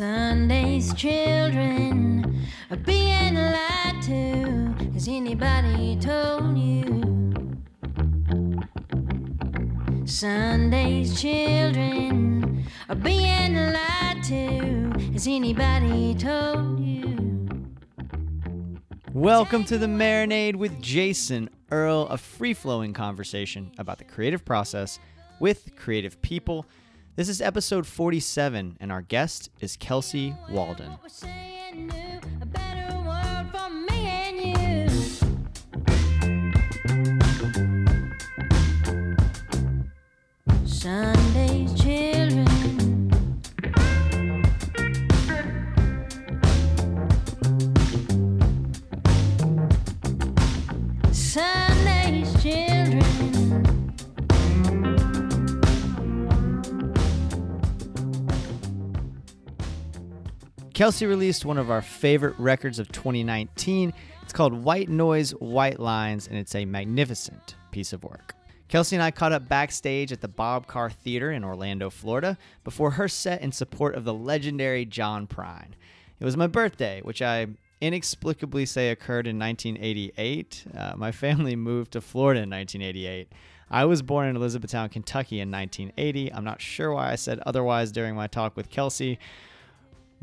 Sunday's children are being lied to. Has anybody told you? Sunday's children are being lied to. Has anybody told you? Welcome to the Marinade with Jason Earle, a free flowing conversation about the creative process with creative people. This is episode 47, and our guest is Kelsey Waldon. Kelsey released one of our favorite records of 2019. It's called White Noise, White Lines, and it's a magnificent piece of work. Kelsey and I caught up backstage at the Bob Carr Theater in Orlando, Florida, before her set in support of the legendary John Prine. It was my birthday, which I inexplicably say occurred in 1988. Uh, my family moved to Florida in 1988. I was born in Elizabethtown, Kentucky in 1980. I'm not sure why I said otherwise during my talk with Kelsey.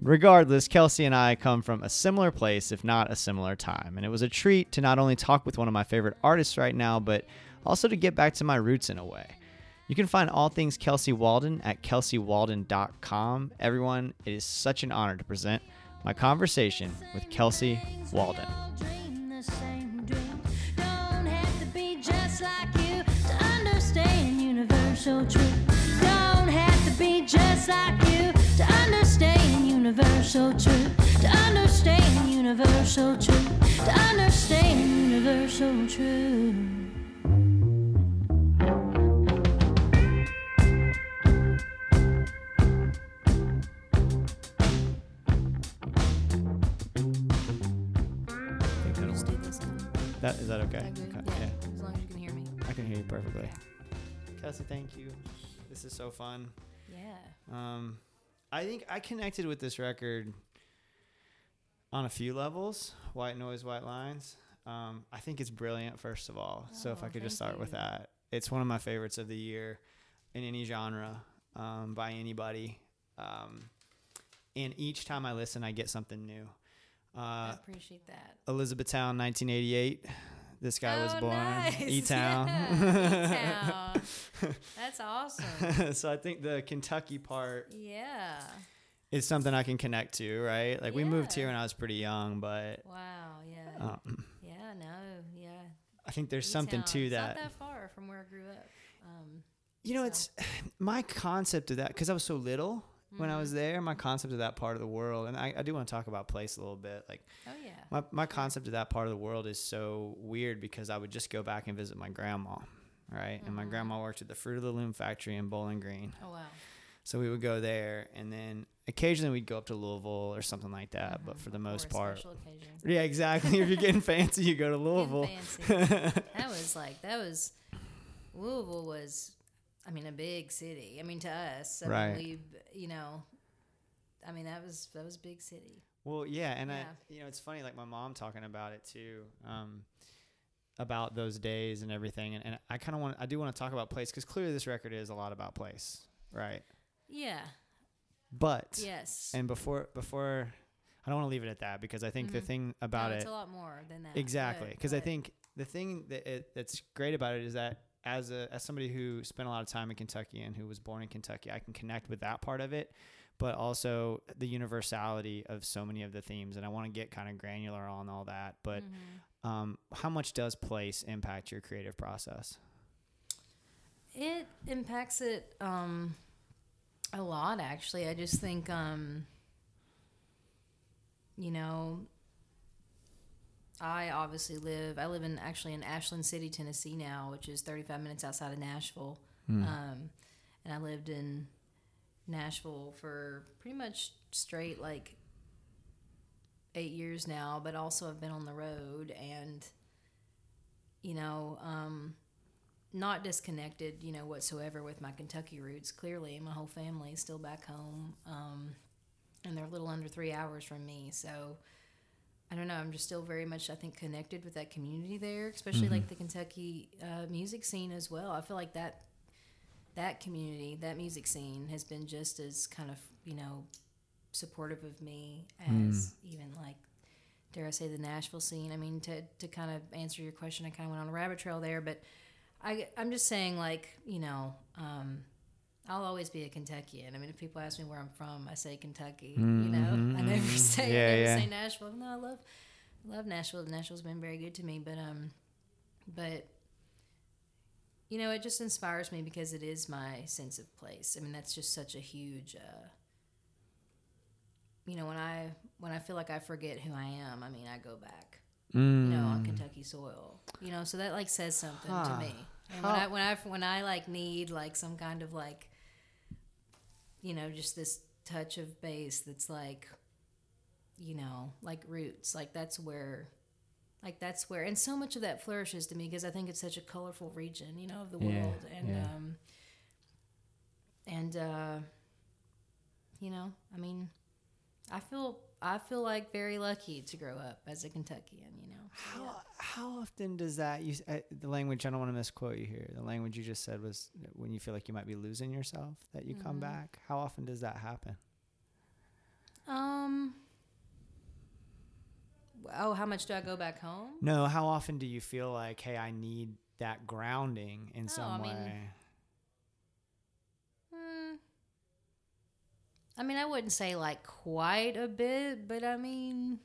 Regardless, Kelsey and I come from a similar place, if not a similar time, and it was a treat to not only talk with one of my favorite artists right now, but also to get back to my roots in a way. You can find all things Kelsey Waldon at kelseywaldon.com. Everyone, it is such an honor to present my conversation with Kelsey Waldon. Don't have to be just like you universal truth. To be just like you to understand universal truth. To understand universal truth. To understand universal truth. Just do this now. That is that okay? Is that? Okay, Yeah, As long as you can hear me. I can hear you perfectly. Kelsey, thank you. This is so fun. Yeah. Um, I think I connected with this record on a few levels. White noise, white lines. Um, I think it's brilliant. First of all, so if I Oh, could just start with that, it's one of my favorites of the year in any genre um, by anybody. Um, and each time I listen, I get something new. I Uh, appreciate that. Elizabethtown, 1988. This guy was Oh, born. nice. E Town. Yeah, E-Town. That's awesome. so I think the Kentucky part Yeah. is something I can connect to, right? Like we moved here when I was pretty young, but Wow. Yeah. um, yeah. No. Yeah. I think there's something E-Town. to It's that. Not that far from where I grew up. Um, You know, so. it's my concept of that because I was so little when I was Mm-hmm. there. My concept of that part of the world, and I, I do want to talk about place a little bit. Like oh yeah. my my concept of that part of the world is so weird because I would just go back and visit my grandma, right? And my Mhm. grandma worked at the Fruit of the Loom factory in Bowling Green. Oh wow. So we would go there, and then occasionally we'd go up to Louisville or something like that. But Mhm. for the most part, yeah, exactly. if you're getting fancy, you go to Louisville. fancy. That was like that was Louisville was, I mean, a big city. I mean, to us, I Right. mean, we, you know, I mean, that was that was a big city. Well, yeah, and Yeah. I, you know, it's funny, like my mom talking about it too, um, about those days and everything, and, and I kind of want, I do want to talk about place because clearly this record is a lot about place, right? Yeah. But Yes. and before before, I don't want to leave it at that because I think the Mhm. thing about no, it it's a lot more than that. exactly because I think the thing that it, that's great about it is that as a as somebody who spent a lot of time in Kentucky and who was born in Kentucky, I can connect with that part of it. but also the universality of so many of the themes. And I want to get kind of granular on all that. But Mm-hmm. um, how much does place impact your creative process? It impacts it um, a lot, actually. I just think, um, you know, I obviously live. I live in actually in Ashland City, Tennessee now, which is 35 minutes outside of Nashville. Um, and I lived in Nashville for pretty much straight like eight years now, but also I've been on the road and, you know, um, not disconnected, you know, whatsoever with my Kentucky roots. Clearly, my whole family is still back home, um, and they're a little under three hours from me. So, I don't know. I'm just still very much, I think, connected with that community there, especially like the Kentucky uh, music scene as well. I feel like that that community, that music scene, has been just as kind of, you know, supportive of me as even like dare I say the Nashville scene. I mean, to to kind of answer your question, I kind of went on a rabbit trail there, but I I'm just saying like you know. Um, I'll always be a Kentuckian. I mean, if people ask me where I'm from, I say Kentucky. You know, I never say Mm-hmm, Yeah, I never yeah. say Nashville. No, I love love Nashville. Nashville's been very good to me, but um, but you know, it just inspires me because it is my sense of place. I mean, that's just such a huge. Uh, you know, when I when I feel like I forget who I am, I mean, I go back. You know, on Kentucky soil. You know, so that like says something Huh. to me. And when I when I when I like need like some kind of like, you know, just this touch of bass that's like, you know, like roots. Like that's where, like that's where, and so much of that flourishes to me because I think it's such a colorful region, you know, of the Yeah, world, and yeah. um, and uh, you know, I mean, I feel I feel like very lucky to grow up as a Kentuckian, you know. So, yeah. How, how often does that you uh, the language I don't want to misquote you here the language you just said was when you feel like you might be losing yourself that you Mm-hmm. come back how often does that happen Um. Oh, how much do I go back home? no how often do you feel like hey I need that grounding in some I mean, way I mean, I wouldn't say like quite a bit, but I mean,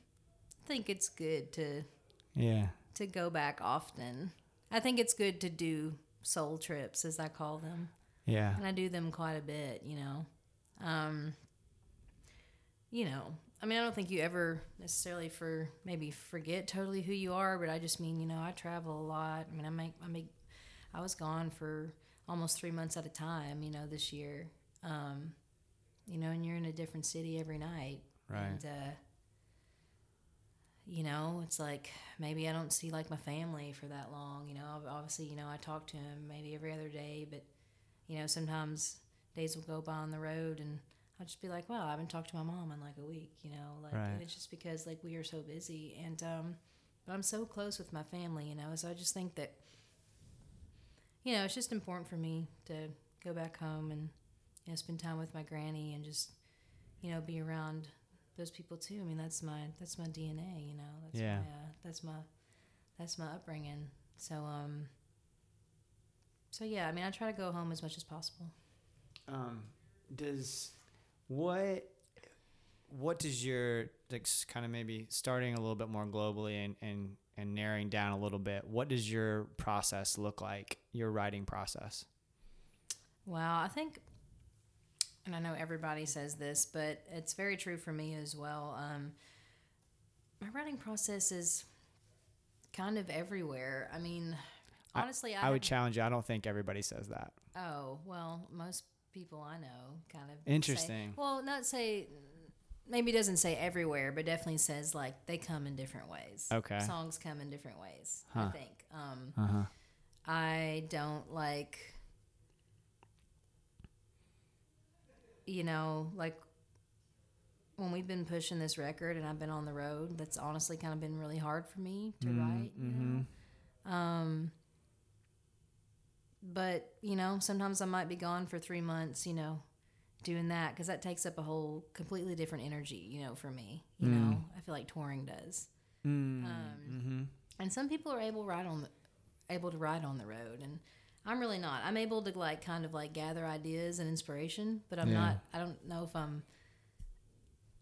I think it's good to yeah to go back often. I think it's good to do soul trips, as I call them, yeah and I do them quite a bit. You know, um, you know. I mean, I don't think you ever necessarily for maybe forget totally who you are, but I just mean, you know, I travel a lot. I mean, I make I make I was gone for almost three months at a time, you know, this year. Um, you know, and you're in a different city every night. Right. And, uh, you know, it's like maybe I don't see like my family for that long. You know, obviously, you know, I talk to him maybe every other day, but, you know, sometimes days will go by on the road and I'll just be like, wow, I haven't talked to my mom in like a week, you know, like, Right. and it's just because like we are so busy. And, um, but I'm so close with my family, you know, so I just think that, you know, it's just important for me to go back home and, you know, spend time with my granny and just, you know, be around those people too. I mean, that's my that's my DNA, you know. That's Yeah. my uh, that's my that's my upbringing. So um so yeah, I mean, I try to go home as much as possible. um does what what does your like kind of maybe starting a little bit more globally and and and narrowing down a little bit what does your process look like your writing process Wow, I think, and I know everybody says this, but it's very true for me as well. Um, my writing process is kind of everywhere. I mean, honestly, I, I would challenge you. I don't think everybody says that. Oh well, most people I know kind of Interesting. Say, well, not say maybe doesn't say everywhere, but definitely says like they come in different ways. Okay. songs come in different ways. I think. Um, Uh huh. I don't like, you know, like when we've been pushing this record and I've been on the road. That's honestly kind of been really hard for me to mm, write. You mm-hmm. know? Um, but you know, sometimes I might be gone for three months. You know, doing that because that takes up a whole completely different energy. You know, for me. You know, mm. I feel like touring does. Mm, um, mm-hmm. And some people are able to ride on the, able to ride on the road, and I'm really not. I'm able to like kind of like gather ideas and inspiration, but I'm Yeah. not. I don't know if I'm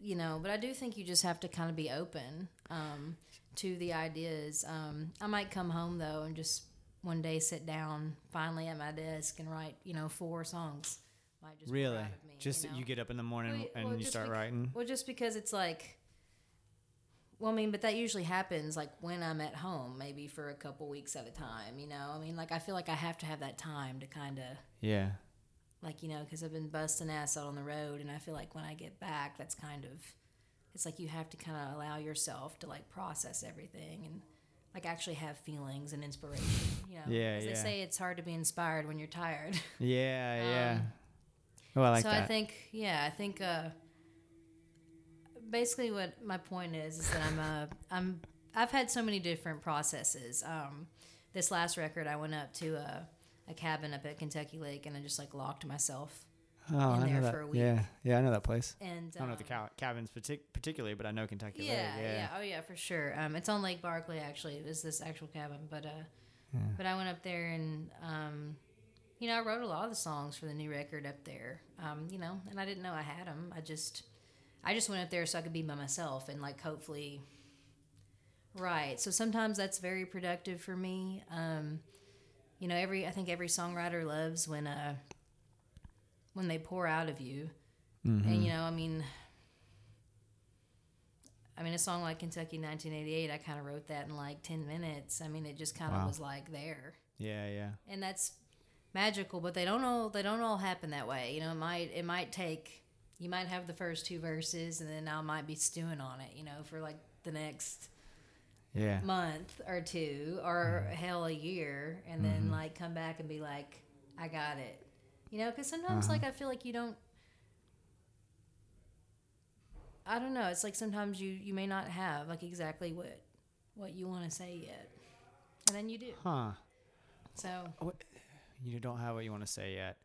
you know, but I do think you just have to kind of be open um, to the ideas. Um, I might come home though and just one day sit down finally at my desk and write, you know, four songs. Might just Really? me, Just you, you, get up in the morning Well, and well, you start bec- writing. Well, just because it's like, well, I mean, but that usually happens like when I'm at home, maybe for a couple weeks at a time. You know, I mean, like I feel like I have to have that time to kind of Yeah. like you know because i've been busting ass out on the road and i feel like when i get back that's kind of it's like you have to kind of allow yourself to like process everything and like actually have feelings and inspiration you know Yeah, as yeah. they say it's hard to be inspired when you're tired Yeah, yeah. Um, oh, I like so that. i think yeah i think uh basically what my point is is that i'm uh i'm i've had so many different processes um this last record i went up to a, a cabin up at kentucky lake and i just like locked myself oh, in I know there that. for a week. Yeah, yeah, I know that place. and I don't know the um, ca- cabins partic- particularly, but I know Kentucky yeah, Lake. yeah, Yeah, oh yeah, for sure. Um, it's on Lake Barkley actually. It was this actual cabin, but uh, Yeah. but I went up there and um, you know, I wrote a lot of the songs for the new record up there. Um, you know, and I didn't know I had them. I just, I just went up there so I could be by myself and like hopefully, right. So sometimes that's very productive for me. Um, you know, every I think every songwriter loves when uh when they pour out of you, Mm-hmm. and you know, I mean. I mean, a song like Kentucky 1988, I kind of wrote that in like 10 minutes. I mean, it just kind of Wow. was like there yeah, yeah. and that's magical but they don't all they don't all happen that way you know it might it might take you might have the first two verses and then i might be stewing on it you know for like the next Yeah. month or two or hell a year and then Mm-hmm. like come back and be like i got it you know because sometimes Uh-huh. like i feel like you don't i don't know it's like sometimes you you may not have like exactly what what you want to say yet and then you do Huh. so You don't have what you want to say yet.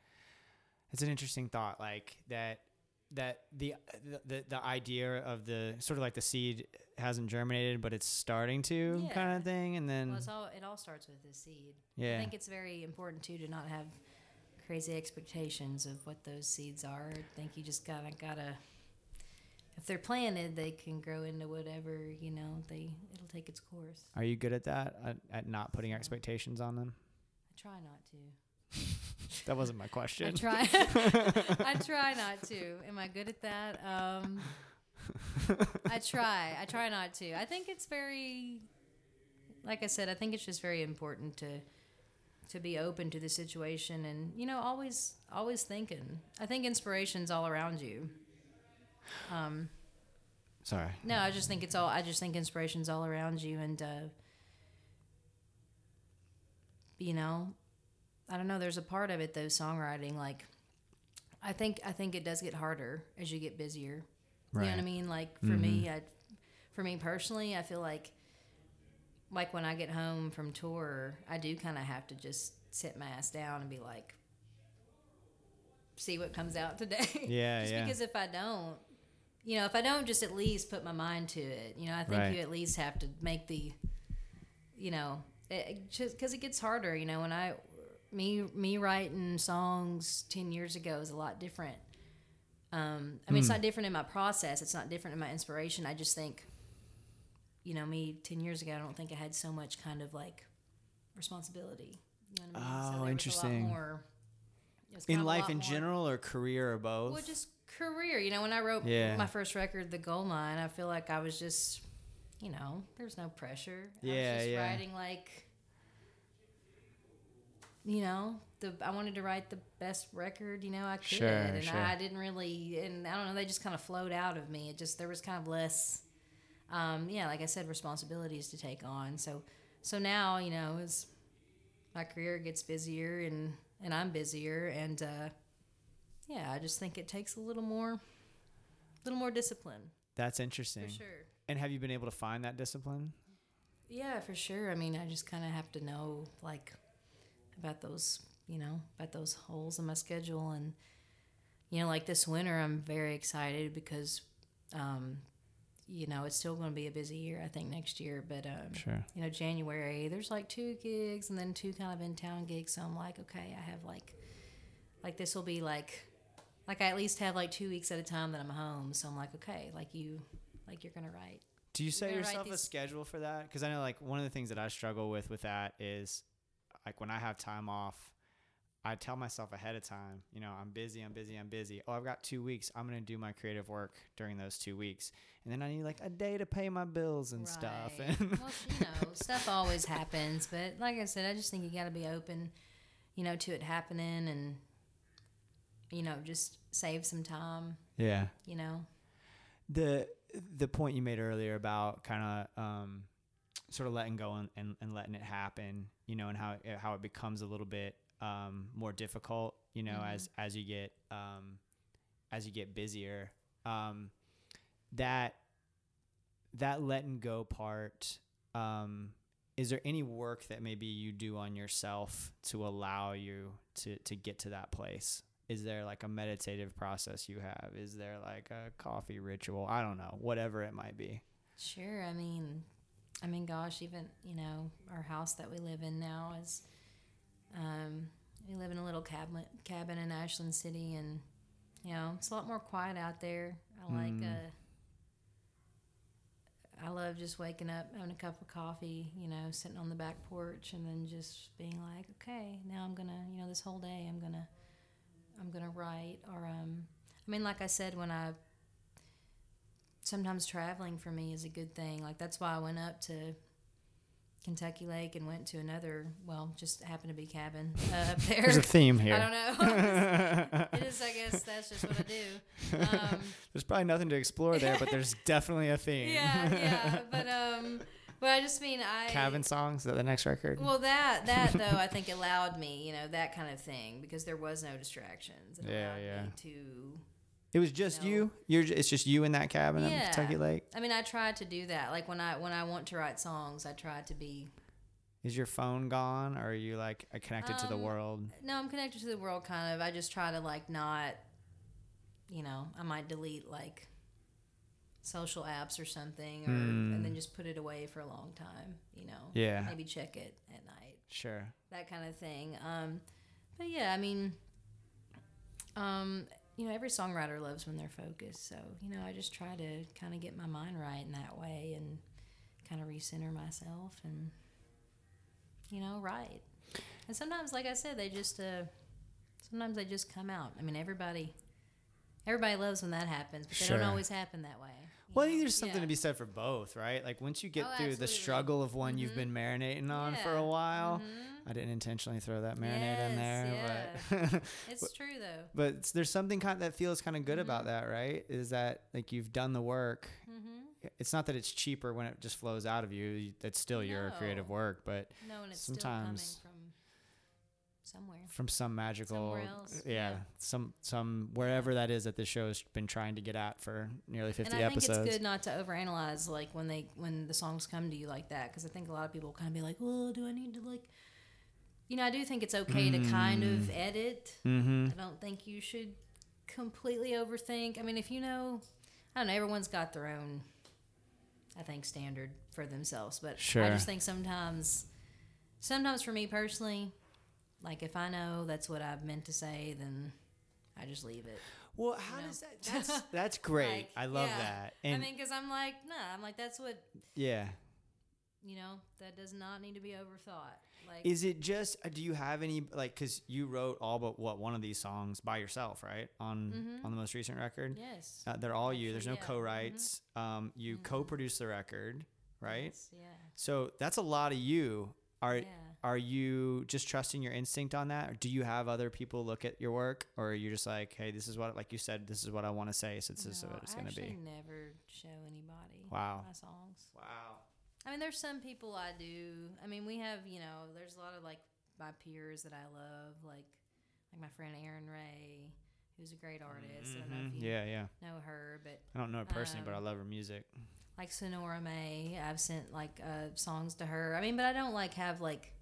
It's an interesting thought, like that that the the the idea of the sort of like the seed hasn't germinated, but it's starting to Yeah. kind of thing, and then Well, it's all it all starts with the seed. Yeah. I think it's very important too to not have crazy expectations of what those seeds are. I think you just gotta gotta if they're planted, they can grow into whatever you know. They it'll take its course. are you good at that? At, at not putting expectations on them? I try not to. That wasn't my question. I try. I try not to. Am I good at that? Um, I try. I try not to. I think it's very, like I said, I think it's just very important to to be open to the situation and you know always always thinking. I think inspiration's all around you. Um, Sorry. no, I just think it's all. I just think inspiration's all around you, and uh, you know, I don't know. There's a part of it though, songwriting. Like, I think I think it does get harder as you get busier. You know what I mean? Like for me, mm-hmm. I, for me personally, I feel like, like when I get home from tour, I do kind of have to just sit my ass down and be like, see what comes out today. Yeah, just yeah. because if I don't, you know, if I don't just at least put my mind to it, you know, I think Right. you at least have to make the, you know, it, just because it gets harder. You know, when I, me, me writing songs ten years ago is a lot different. Um, I mean, it's not different in my process. It's not different in my inspiration. I just think, you know, me ten years ago, I don't think I had so much kind of like responsibility. You know what I mean? Oh, there was a lot interesting. more- it was kind In life in more- general or career or both? well, just career. You know, when I wrote Yeah. my first record, The Gold Mine, I feel like I was just, you know, there's no pressure. I Yeah, was just yeah. writing like, you know, the I wanted to write the best record, you know, I could, Sure, and sure. I didn't really, and I don't know, they just kind of flowed out of me. It just there was kind of less, um, yeah, like I said, responsibilities to take on. So, so now, you know, as my career gets busier and and I'm busier and. uh yeah, I just think it takes a little more, a little more discipline That's interesting. for sure. And have you been able to find that discipline? Yeah, for sure. I mean, I just kind of have to know like about those, you know, about those holes in my schedule, and you know, like this winter, I'm very excited because, um, you know, it's still going to be a busy year. I think next year, but um, Sure. you know, January, there's like two gigs and then two kind of in town gigs. So I'm like, okay, I have like, like this will be like like I at least have like two weeks at a time that I'm home. So I'm like, okay, like you, like you're gonna write. Do you set yourself a schedule for that? Because I know, like, one of the things that I struggle with with that is, like, when I have time off, I tell myself ahead of time, you know, I'm busy, I'm busy, I'm busy. Oh, I've got two weeks. I'm gonna do my creative work during those two weeks, and then I need like a day to pay my bills and stuff. And well, you know, stuff always happens, but like I said, I just think you got to be open, you know, to it happening, and you know, just save some time. yeah, You know, the the point you made earlier about kind of um, sort of letting go and, and, and letting it happen, you know, and how it, how it becomes a little bit um, more difficult, you know, as as you get um, as you get busier. Um, that that letting go part. Um, is there any work that maybe you do on yourself to allow you to to get to that place? Is there like a meditative process you have? Is there like a coffee ritual? I don't know, whatever it might be. sure. I mean, I mean, gosh, even you know, our house that we live in now is, um, we live in a little cabin cabin in Ashland City, and you know, it's a lot more quiet out there. I like uh. I love just waking up, having a cup of coffee, you know, sitting on the back porch, and then just being like, okay, now I'm gonna, you know, this whole day I'm gonna, I'm gonna write. Or, um, I mean, like I said, when I sometimes traveling for me is a good thing. Like that's why I went up to Kentucky Lake and went to another, well, just happened to be cabin uh, up there. There's a theme here. I don't know. it is, I guess. That's just what I do. Um, There's probably nothing to explore there, but there's definitely a theme. yeah, yeah. But um, but I just mean I Cabin songs, that the next record? Well, that that though I think allowed me, you know, that kind of thing because there was no distractions. It Yeah, yeah. Me to it was just no. you. You're. It's just you in that cabin on Yeah. Kentucky Lake. I mean, I tried to do that. Like when I when I want to write songs, I try to be. Is your phone gone, or are you like connected to the Um, world? No, I'm connected to the world kind of. I just try to like not, you know, I might delete like social apps or something, or and then just put it away for a long time. You know. Hmm. Yeah. Maybe check it at night. Sure. that kind of thing. Um, but yeah, I mean, um, you know, every songwriter loves when they're focused. So you know, I just try to kind of get my mind right in that way and kind of recenter myself and you know write. And sometimes, like I said, they just uh, sometimes they just come out. I mean, everybody. Everybody loves when that happens, but they Sure. don't always happen that way. Well, I think there's something Yeah. to be said for both, right? Like once you get Oh, through the struggle of one you've been marinating on for a Yeah. while. Mhm. I didn't intentionally throw that marinade in Yes, there, but It's true though. but there's something kind that feels kind of good about Mm-hmm. that, right? Is that like you've done the work. Mm-hmm. It's not that it's cheaper when it just flows out of you. That's still your creative work, but No, and it's Sometimes- still coming from somewhere. from some magical Somewhere else, yeah, yeah. some some wherever that is that this show has been trying to get at for nearly 50 and I episodes. think it's good not to overanalyze like when they when the songs come to you like that because I think a lot of people kind of be like, well, do I need to like, you know, I do think it's okay to kind of edit. mm-hmm. I don't think you should completely overthink. I mean, if you know, I don't know, everyone's got their own, I think, standard for themselves. But Sure. I just think sometimes, sometimes for me personally, like if I know that's what I've meant to say, then I just leave it. Well, how know? does that? That's that's great. Like, I love yeah. that. I And mean, because I'm like, nah, I'm like, that's what, yeah, you know, that does not need to be overthought. Like, is it just? uh, Do you have any like? Because you wrote all but what one of these songs by yourself, right? On on the most recent record. Mm-hmm. yes. Uh, they're all you. There's no yeah. Mm-hmm. co-writes. Um, you co-produce the record, right? Yes, yeah. So that's a lot of you. Are Yeah. are you just trusting your instinct on that, or do you have other people look at your work, or are you just like, hey, this is what, like you said, this is what I want to say, so this is what it's gonna actually be. never show anybody Wow. my songs. Wow. I mean, there's some people I do. I mean, we have, you know, there's a lot of like my peers that I love, like like my friend Erin Rae, who's a great artist. I don't know if you Mm-hmm. Yeah, yeah. know her, but I don't know her personally, but I Um, love her music. like Senora May, I've sent like uh, songs to her. I mean, but I don't like have like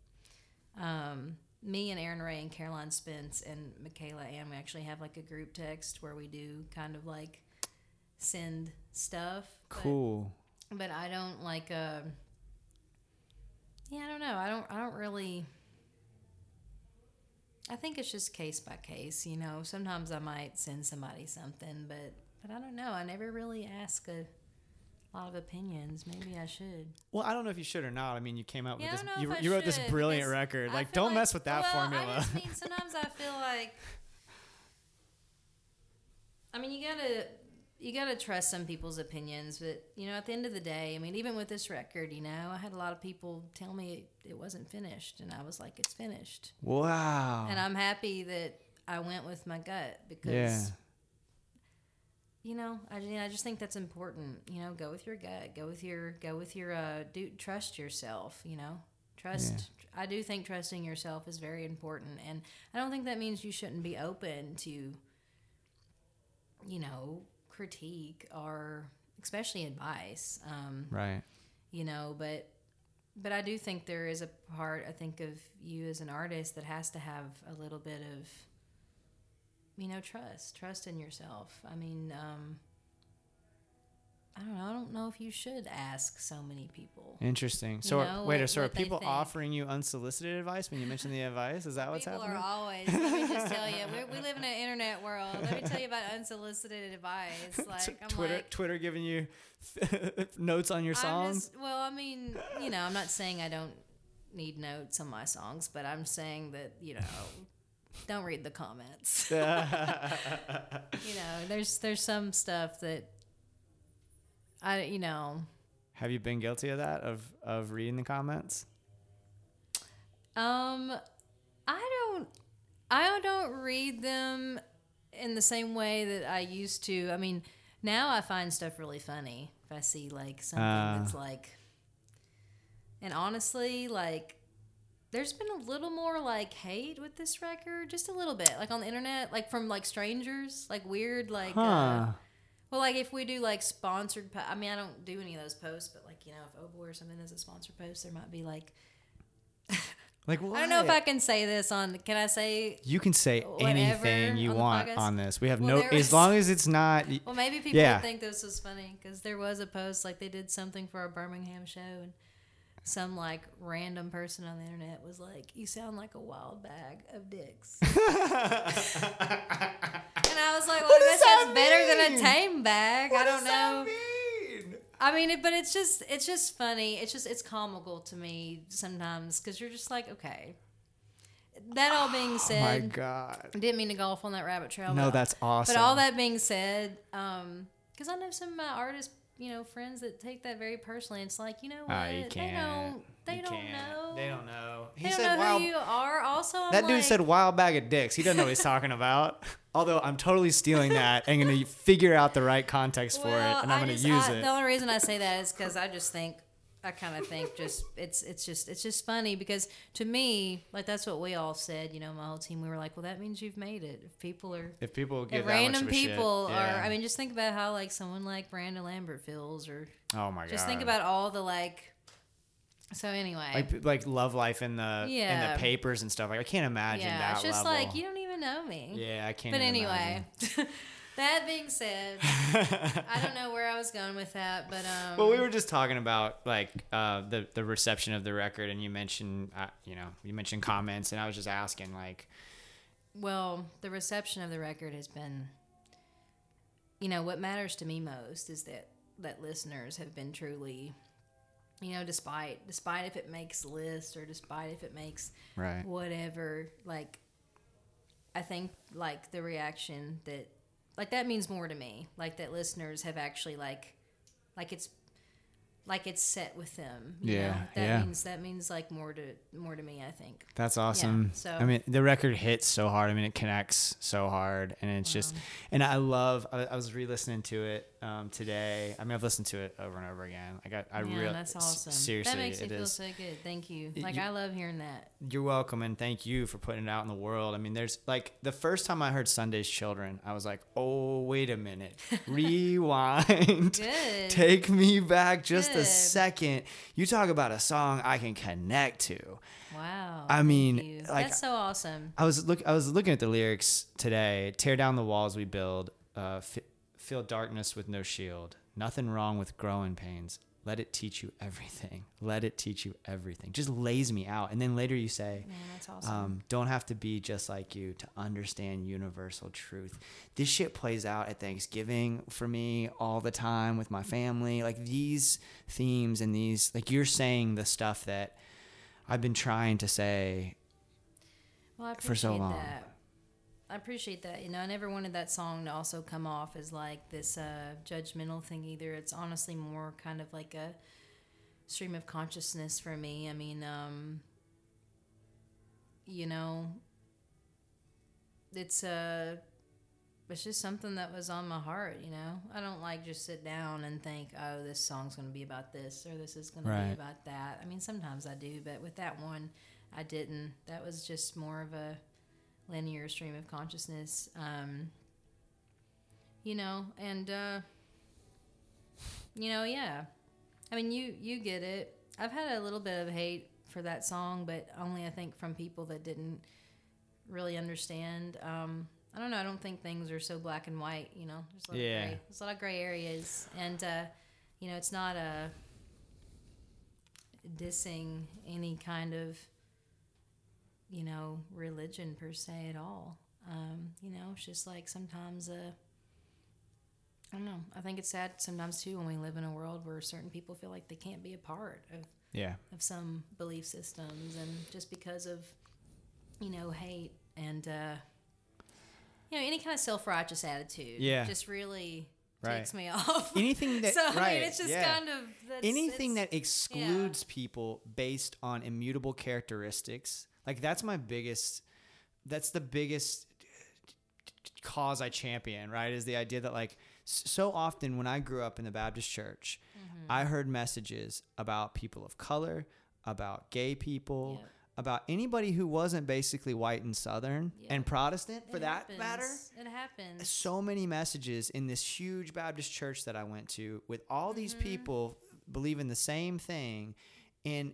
um, me and Erin Rae and Caroline Spence and Michaela Anne. We actually have like a group text where we do kind of like send stuff. Cool. But I don't like uh yeah, I don't know. I don't I don't really I think it's just case by case. You know, sometimes I might send somebody something, but but I don't know. I never really ask a lot of opinions. Maybe I should. Well, I don't know if you should or not. I mean, you came out Yeah, with this. You, you wrote this brilliant record. I Like, don't mess with that well, formula. I just mean sometimes I feel like. I mean, you gotta you gotta trust some people's opinions, but you know, at the end of the day, I mean, even with this record, you know, I had a lot of people tell me it, it wasn't finished, and I was like, it's finished, wow. and I'm happy that I went with my gut because. yeah. You know, I, you know, I just think that's important. You know, go with your gut. Go with your go with your uh, do trust yourself. You know, trust. I do think trusting yourself is very important, and I don't think that means you shouldn't be open to, you know, critique or especially advice. Um, Right. you know, but but I do think there is a part I think of you as an artist that has to have a little bit of you know trust, trust in yourself. I mean, um, I don't know. I don't know if you should ask so many people. Interesting. So, are- know, wait, what- so are people offering you unsolicited advice when you mention the advice? Is that what's People happening? People are always. Let me just tell you, we, we live in an internet world. Let me tell you about unsolicited advice. Like I'm Twitter, like, Twitter giving you notes on your songs. just, well, I mean, you know, I'm not saying I don't need notes on my songs, but I'm saying that you know, don't read the comments. you know, there's there's some stuff that I you know Have you been guilty of that? Of of reading the comments? um I don't I don't read them in the same way that I used to. I mean, now I find stuff really funny if I see like something Ah. that's like and honestly like there's been a little more like hate with this record just a little bit like on the internet like from like strangers like weird like Huh. uh, well like if we do like sponsored po- i mean i don't do any of those posts but like you know if oboe or something does a sponsored post there might be like like what? i don't know if i can say this on can i say You can say anything you on want podcast. on this. We have Well, no, there as long as it's not. well maybe people Yeah. would think this was funny because there was a post like they did something for a birmingham show and some like random person on the internet was like you sound like a wild bag of dicks and i was like well What that sounds better than a mean? tame bag i don't know mean? I mean, it, but it's just it's just funny. It's just it's comical to me sometimes because you're just like, okay. That all being Oh my said, god. I didn't mean to go off on that rabbit trail. No, but, that's awesome. But all that being said, um, because I know some of my artist, you know, friends that take that very personally. It's like, you know what? Ah, you They can't. don't. They You don't can't. know. They don't know. He They don't said know wild. who you are. Also, I'm that dude said wild bag of dicks. He doesn't know what he's talking about. Although I'm totally stealing that and going to figure out the right context for it, and I'm going to use I- it. The only reason I say that is because I just think I kind of think just it's it's just it's just funny because to me like that's what we all said you know my whole team we were like well that means you've made it if people are if people get if that much random a shit, people yeah. are I mean just think about how like someone like Miranda Lambert feels or oh my god, just think about all the like so anyway like like love life in the in the papers and stuff. Like I can't imagine yeah that it's just level. like you don't even know me yeah, I can't. but anyway that being said. I don't know where I was going with that but um Well, we were just talking about like uh, the the reception of the record, and you mentioned uh, you know you mentioned comments, and I was just asking like Well, the reception of the record has been you know, what matters to me most is that that listeners have been truly you know, despite despite if it makes lists or despite if it makes right, whatever, like I think like the reaction that like that means more to me. Like that listeners have actually like like it's like it's set with them. You Yeah, know? That yeah. means that means like more to more to me, I think. that's awesome. so- I mean, the record hits so hard. I mean, it connects so hard, and it's just, and I love. I, I was re-listening to it um, today. I mean, I've listened to it over and over again. I got, I yeah, really, that's awesome. seriously, that makes me it feel is. so good. Thank you. Like you- I love hearing that. You're welcome, and thank you for putting it out in the world. I mean, there's like the first time I heard Sunday's Children, I was like, oh, wait a minute, rewind, take me back just a second. You talk about a song I can connect to. Wow. I mean, like- that's so awesome. I was look, I was looking at the lyrics today. Tear down the walls we build. Uh, f- feel darkness with no shield. Nothing wrong with growing pains. let it teach you everything. Let it teach you everything. Just lays me out. And then later you say, Man, that's awesome. um, don't have to be just like you to understand universal truth. This shit plays out at Thanksgiving for me all the time with my family. Like these themes and these, like you're saying the stuff that I've been trying to say. well, for so long. that. I appreciate that. You know, I never wanted that song to also come off as like this uh, judgmental thing either. It's honestly more kind of like a stream of consciousness for me. I mean, um, you know, it's uh, it's just something that was on my heart. You know, I don't like just sit down and think, oh, this song's going to be about this or this is going Right. to be about that. I mean, sometimes I do, but with that one, I didn't. That was just more of a linear stream of consciousness. Um, you know, and uh, you know, yeah. I mean, you you get it. I've had a little bit of hate for that song, but only I think from people that didn't really understand. Um, I don't know. I don't think things are so black and white. You know, there's a lot Yeah. of gray. There's a lot of gray areas, and uh, you know, it's not a dissing any kind of you know religion per se at all. Um, you know, it's just like sometimes uh, I don't know. I think it's sad sometimes too when we live in a world where certain people feel like they can't be a part of Yeah. of some belief systems and just because of you know hate and uh you know any kind of self-righteous attitude Yeah. just really Right. takes me off Anything that, so i right. mean it's just yeah. kind of that's, anything that excludes people based on immutable characteristics like that's my biggest that's the biggest cause i champion right is the idea that like so often when i grew up in the baptist church Mm-hmm. i heard messages about people of color about gay people Yep. about anybody who wasn't basically white and southern Yep. and protestant for it that matter it happens so many messages in this huge Baptist church that I went to with all these Mm-hmm. people believing the same thing. And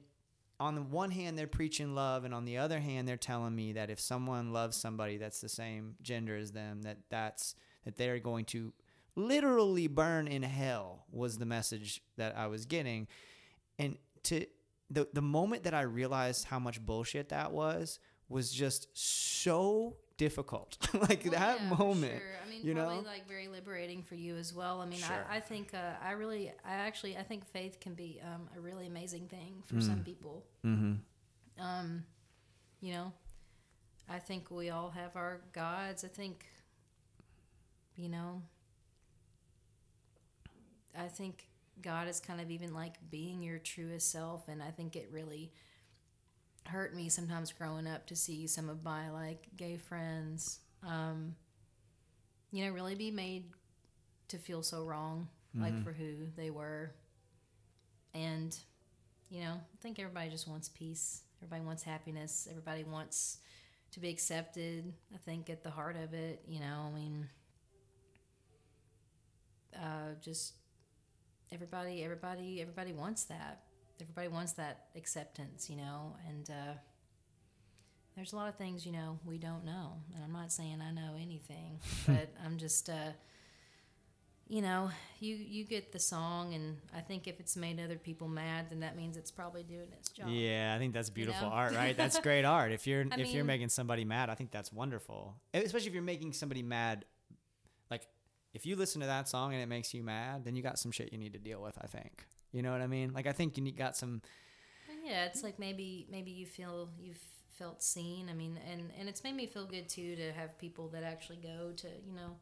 on the one hand, they're preaching love, and on the other hand, they're telling me that if someone loves somebody that's the same gender as them, that that's that they're going to literally burn in hell was the message that I was getting. And to the the moment that I realized how much bullshit that was was just so difficult. like Well, that yeah, moment. sure. I mean, you probably know? like very liberating for you as well. I mean, Sure. I, I think uh, I really, I actually, I think faith can be um, a really amazing thing for Mm. some people. Mm-hmm. Um, you know, I think we all have our gods. I think, you know, I think God is kind of even like being your truest self, and I think it really hurt me sometimes growing up to see some of my like gay friends, um, you know, really be made to feel so wrong, like for who they were, and you know, I think everybody just wants peace. Everybody wants happiness. Everybody wants to be accepted. I think at the heart of it, you know, I mean, uh, just everybody, everybody, everybody wants that. Everybody wants that acceptance, you know, and uh, there's a lot of things, you know, we don't know. And I'm not saying I know anything, but I'm just, uh, you know, you you get the song, and I think if it's made other people mad, then that means it's probably doing its job. Yeah, I think that's beautiful know? art, right? That's great art. If you're I if you're making somebody mad, I think that's wonderful. Especially if you're making somebody mad like if you listen to that song and it makes you mad, then you got some shit you need to deal with, I think. You know what I mean? Like I think you need, got some Yeah, it's like maybe maybe you feel you've felt seen. I mean, and and it's made me feel good too to have people that actually go to you know,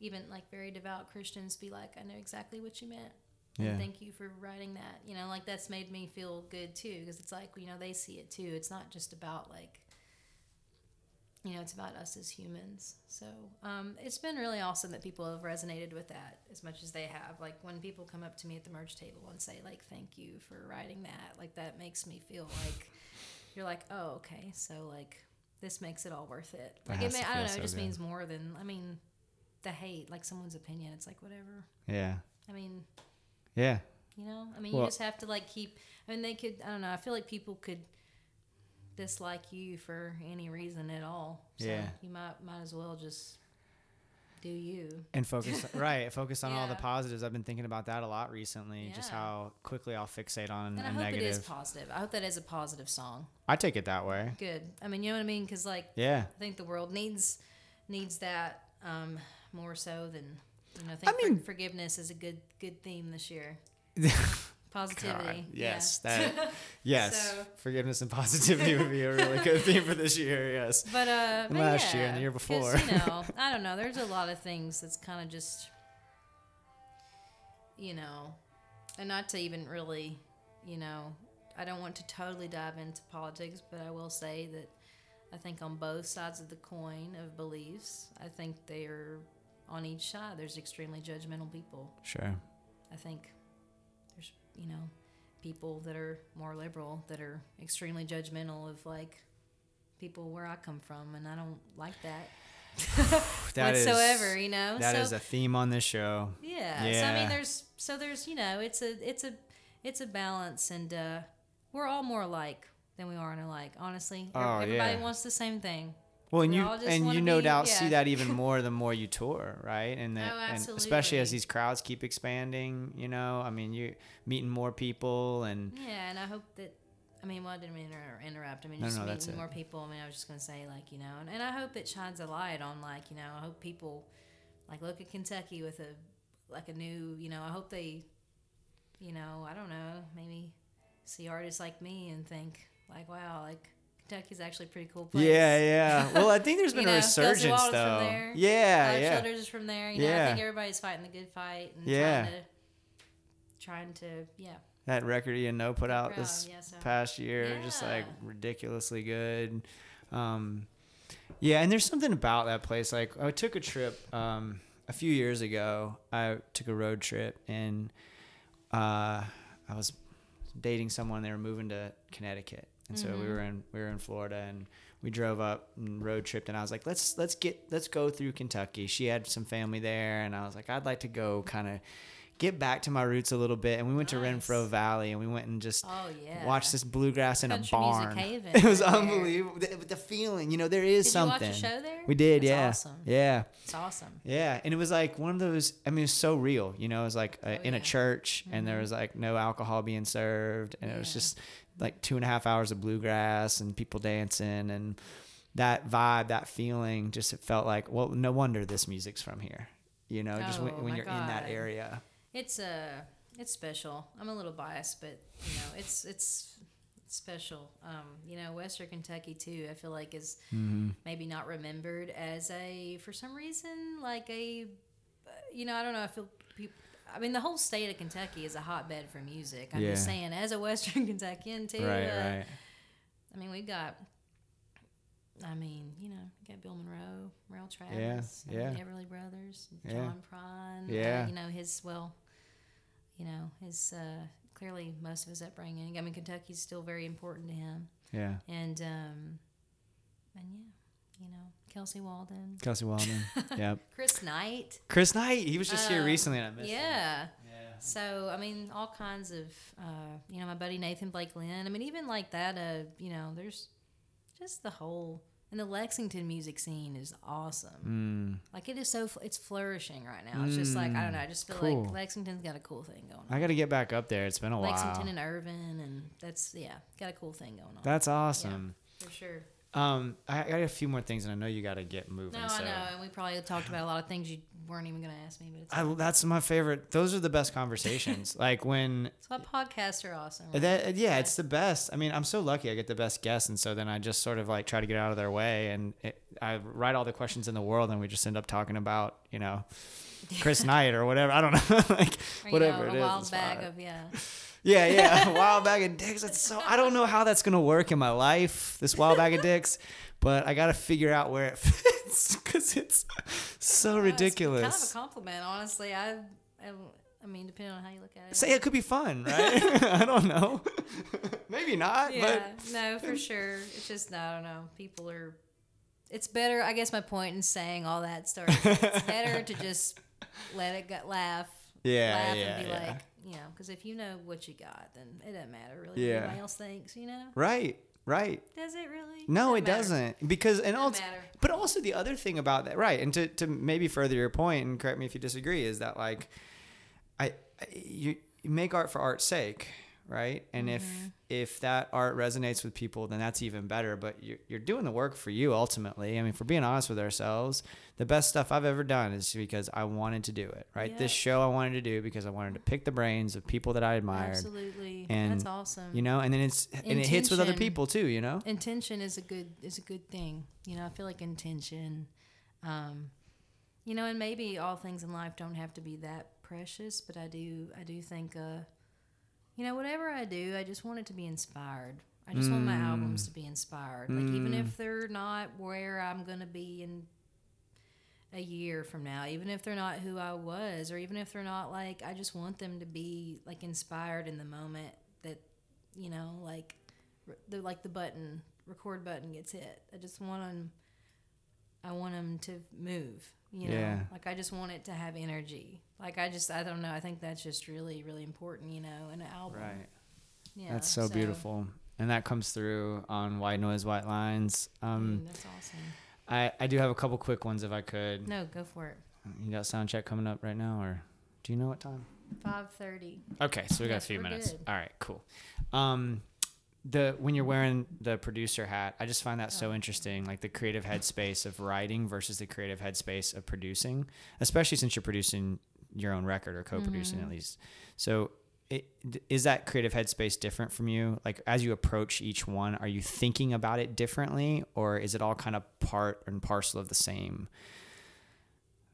even like very devout Christians be like, I know exactly what you meant. Yeah. And thank you for writing that. You know, like that's made me feel good too because it's like you know they see it too. It's not just about like. You know, it's about us as humans. So um, it's been really awesome that people have resonated with that as much as they have. Like when people come up to me at the merge table and say, like, "Thank you for writing that," like that makes me feel like you're like, "Oh, okay." So like this makes it all worth it. Like it may, I don't know. so it just good. means more than I mean, the hate, like someone's opinion. It's like whatever. yeah. I mean, Yeah. you know, I mean, Well- you just have to like keep. I mean, they could. I don't know. I feel like people could dislike you for any reason at all. So Yeah. You might might as well just do you? and focus right focus on all the positives i've been thinking about that a lot recently just how quickly i'll fixate on And I a hope negative it is positive. I hope that is a positive song. i take it that way Good. I mean, you know what I mean? Because like, yeah I think the world needs needs that um, more so than you know. I think I mean- for, forgiveness is a good good theme this year. Positivity. God, yeah. yes that yes So- forgiveness and positivity would be a really good theme for this year yes But uh, but last year and the year before. you know, I don't know. There's a lot of things that's kind of just, you know, and not to even really, you know, I don't want to totally dive into politics, but I will say that I think on both sides of the coin of beliefs, I think they are on each side. There's extremely judgmental people. sure I think you know, people that are more liberal that are extremely judgmental of like people where I come from, and I don't like that That is- whatsoever. you know, That so is a theme on this show yeah. So I mean, there's so there's you know, it's a it's a it's a balance, and uh, we're all more alike than we are alike. Honestly, Oh, everybody yeah. wants the same thing. Well and we you and you no be- doubt see that even more the more you tour right and that Oh, and especially as these crowds keep expanding you know i mean you're meeting more people and Yeah, and I hope that. I mean, well, I didn't mean to inter- interrupt. I mean, just no, meeting it. more people. I mean, I was just gonna say, like, you know, and, and I hope it shines a light on, like, you know, I hope people, like, look at Kentucky with a, like, a new, you know, I hope they, you know, I don't know, maybe see artists like me and think, like, wow, like Kentucky's actually a pretty cool. Place. yeah yeah. Well i think there's been a know, resurgence though. yeah Alex yeah. Childers is from there. You know, Yeah. I think everybody's fighting the good fight and Yeah. trying to, trying to, yeah. that record you know put out proud, this yeah, so- past year just like ridiculously good. Um yeah and there's something about that place. Like i took a trip um a few years ago. I took a road trip and uh i was dating someone. They were moving to connecticut and so we were in we were in florida and we drove up and road tripped and i was like let's let's get let's go through kentucky she had some family there and i was like i'd like to go kind of get back to my roots a little bit and we went to renfro valley and we went and just Oh yeah. watched this bluegrass in Country a barn it was right unbelievable the, the feeling you know there is Did something you watch a show there? we did That's yeah awesome. yeah It's awesome. yeah, and it was like one of those. I mean, it was so real. You know, it was like uh, Oh, in a yeah. Mm-hmm. church, and there was like no alcohol being served, and it was just like two and a half hours of bluegrass and people dancing, and that vibe, that feeling, just it felt like, well, no wonder this music's from here. You know, just when, Oh, when you're in that area. It's uh it's special. I'm a little biased, but you know, it's it's special. Um, you know, Western Kentucky too. I feel like is Mm-hmm. maybe not remembered as a for some reason like a you know I don't know. I feel people. I mean, the whole state of Kentucky is a hotbed for music. I'm just saying, as a Western Kentuckian too. Right, uh, right. I mean, we've got. I mean, you know, you got Bill Monroe, Merle Travis, mean, yeah. Everly Brothers, Yeah. John Prine. uh, Yeah. you know his well, you know his uh, clearly most of his upbringing. I mean, Kentucky's still very important to him, Yeah, and um, and yeah, you know Kelsey Waldon, Kelsey Waldon. yep. Chris Knight. Chris Knight. He was just here Um, recently, and I missed him. Yeah. Yeah. So I mean, all kinds of uh, you know, my buddy Nathan Blake Lynn. I mean, even like that. Uh, you know, there's just the whole and the Lexington music scene is awesome. Mm. Like it is so it's flourishing right now. It's just like I don't know. I just feel cool. like Lexington's got a cool thing going on. I got to get back up there. It's been a Lexington while. Lexington and Irvine, and that's yeah, got a cool thing going on That's awesome. for sure. Um, I, I got a few more things, and I know you got to get moving. No, so. I know, and we probably talked about a lot of things you weren't even going to ask me, but it's I, that's my favorite. Those are the best conversations. like when that's why podcasts are awesome. right? that, yeah, it's the best. I mean, I'm so lucky I get the best guests, and so then I just sort of like try to get out of their way, and it, I write all the questions in the world, and we just end up talking about you know Chris Knight or whatever. I don't know, like Or, whatever know, it a is. wild bag of yeah. Yeah, yeah, wild bag of dicks. That's so. I don't know how that's gonna work in my life. This wild bag of dicks, but I gotta figure out where it fits because it's so it's ridiculous. kind of a compliment, honestly. I, I, I mean, depending on how you look at it. Say it could be fun, right? I don't know. Maybe not, yeah, no, for sure. It's just I don't know. People are. It's better. I guess my point in saying all that stuff. It's better to just let it go, laugh. Yeah, laugh yeah, and be yeah. like, you know, because if you know what you got, then it doesn't matter really Yeah. what anybody else thinks. You know. right, right. Does it really? No, Doesn't it doesn't. Because and also, but also the other thing about that, right? And to, to maybe further your point, and correct me if you disagree, is that like, I, I you, you make art for art's sake, right? And Mm-hmm. if if that art resonates with people, then that's even better. But you're you're doing the work for you ultimately. I mean, if we're being honest with ourselves, the best stuff I've ever done is because I wanted to do it, right? This show I wanted to do because I wanted to pick the brains of people that I admired. Absolutely. And, That's awesome. You know, and then it's and it hits with other people too. You know. intention is a good is a good thing. You know, I feel like intention. Um, you know, and maybe all things in life don't have to be that precious, but I do I do think uh, you know, whatever I do, I just want it to be inspired. I just want my albums mm. to be inspired. Like even if mm. they're not where I'm gonna be in a year from now, even if they're not who I was, or even if they're not like I just want them to be like inspired in the moment that you know, like the like the button record button gets hit. I just want them. I want them to move. You know, Yeah. like I just want it to have energy. Like I just I don't know. I think that's just really really important. You know, in an album. Right. Yeah. That's so, beautiful. And that comes through on White Noise, White Lines. Um, mm, that's awesome. I, I do have a couple quick ones if I could. No, go for it. You got sound check coming up right now, or do you know what time? Five thirty. Okay, so we got a few minutes. good. All right, cool. Um, the when you're wearing the producer hat, I just find that so interesting, like the creative headspace of writing versus the creative headspace of producing, especially since you're producing your own record or co-producing Mm-hmm. at least. So, it, is that creative headspace different from you? Like as you approach each one, are you thinking about it differently, or is it all kind of part and parcel of the same?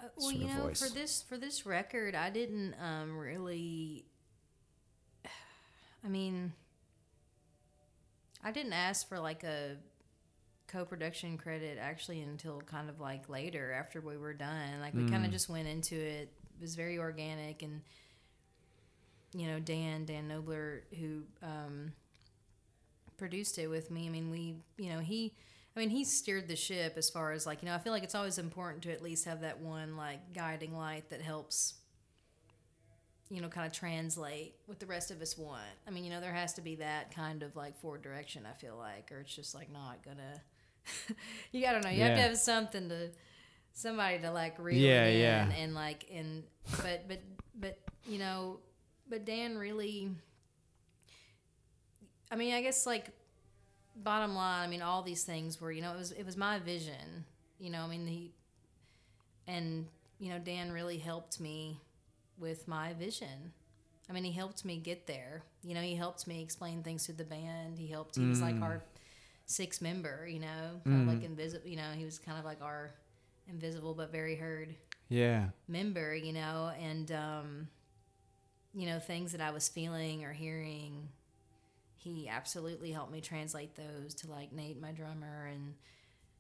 Uh, well, you know, voice. for this for this record, I didn't um, really. I mean, I didn't ask for like a co-production credit actually until kind of like later after we were done. Like we kind Mm. of just went into it. Was very organic and. You know, Dan Dan Knobler, who um, produced it with me. I mean, we, you know, he, I mean, he steered the ship as far as like, you know, I feel like it's always important to at least have that one like guiding light that helps, you know, kind of translate what the rest of us want. I mean, you know, there has to be that kind of like forward direction, I feel like, or it's just like not gonna, you, I don't know, you have to have something to, somebody to like reel Yeah, in yeah. and like, and, but, but, but, you know, but Dan really, I mean, I guess like bottom line, I mean, all these things were, you know, it was it was my vision, you know. I mean, he and you know, Dan really helped me with my vision. I mean, he helped me get there. You know, he helped me explain things to the band. He helped. He was like mm. our sixth member. You know, kind of like mm. invisible. You know, he was kind of like our invisible but very heard Yeah. member, you know, and um, you know things that I was feeling or hearing. He absolutely helped me translate those to like Nate, my drummer, and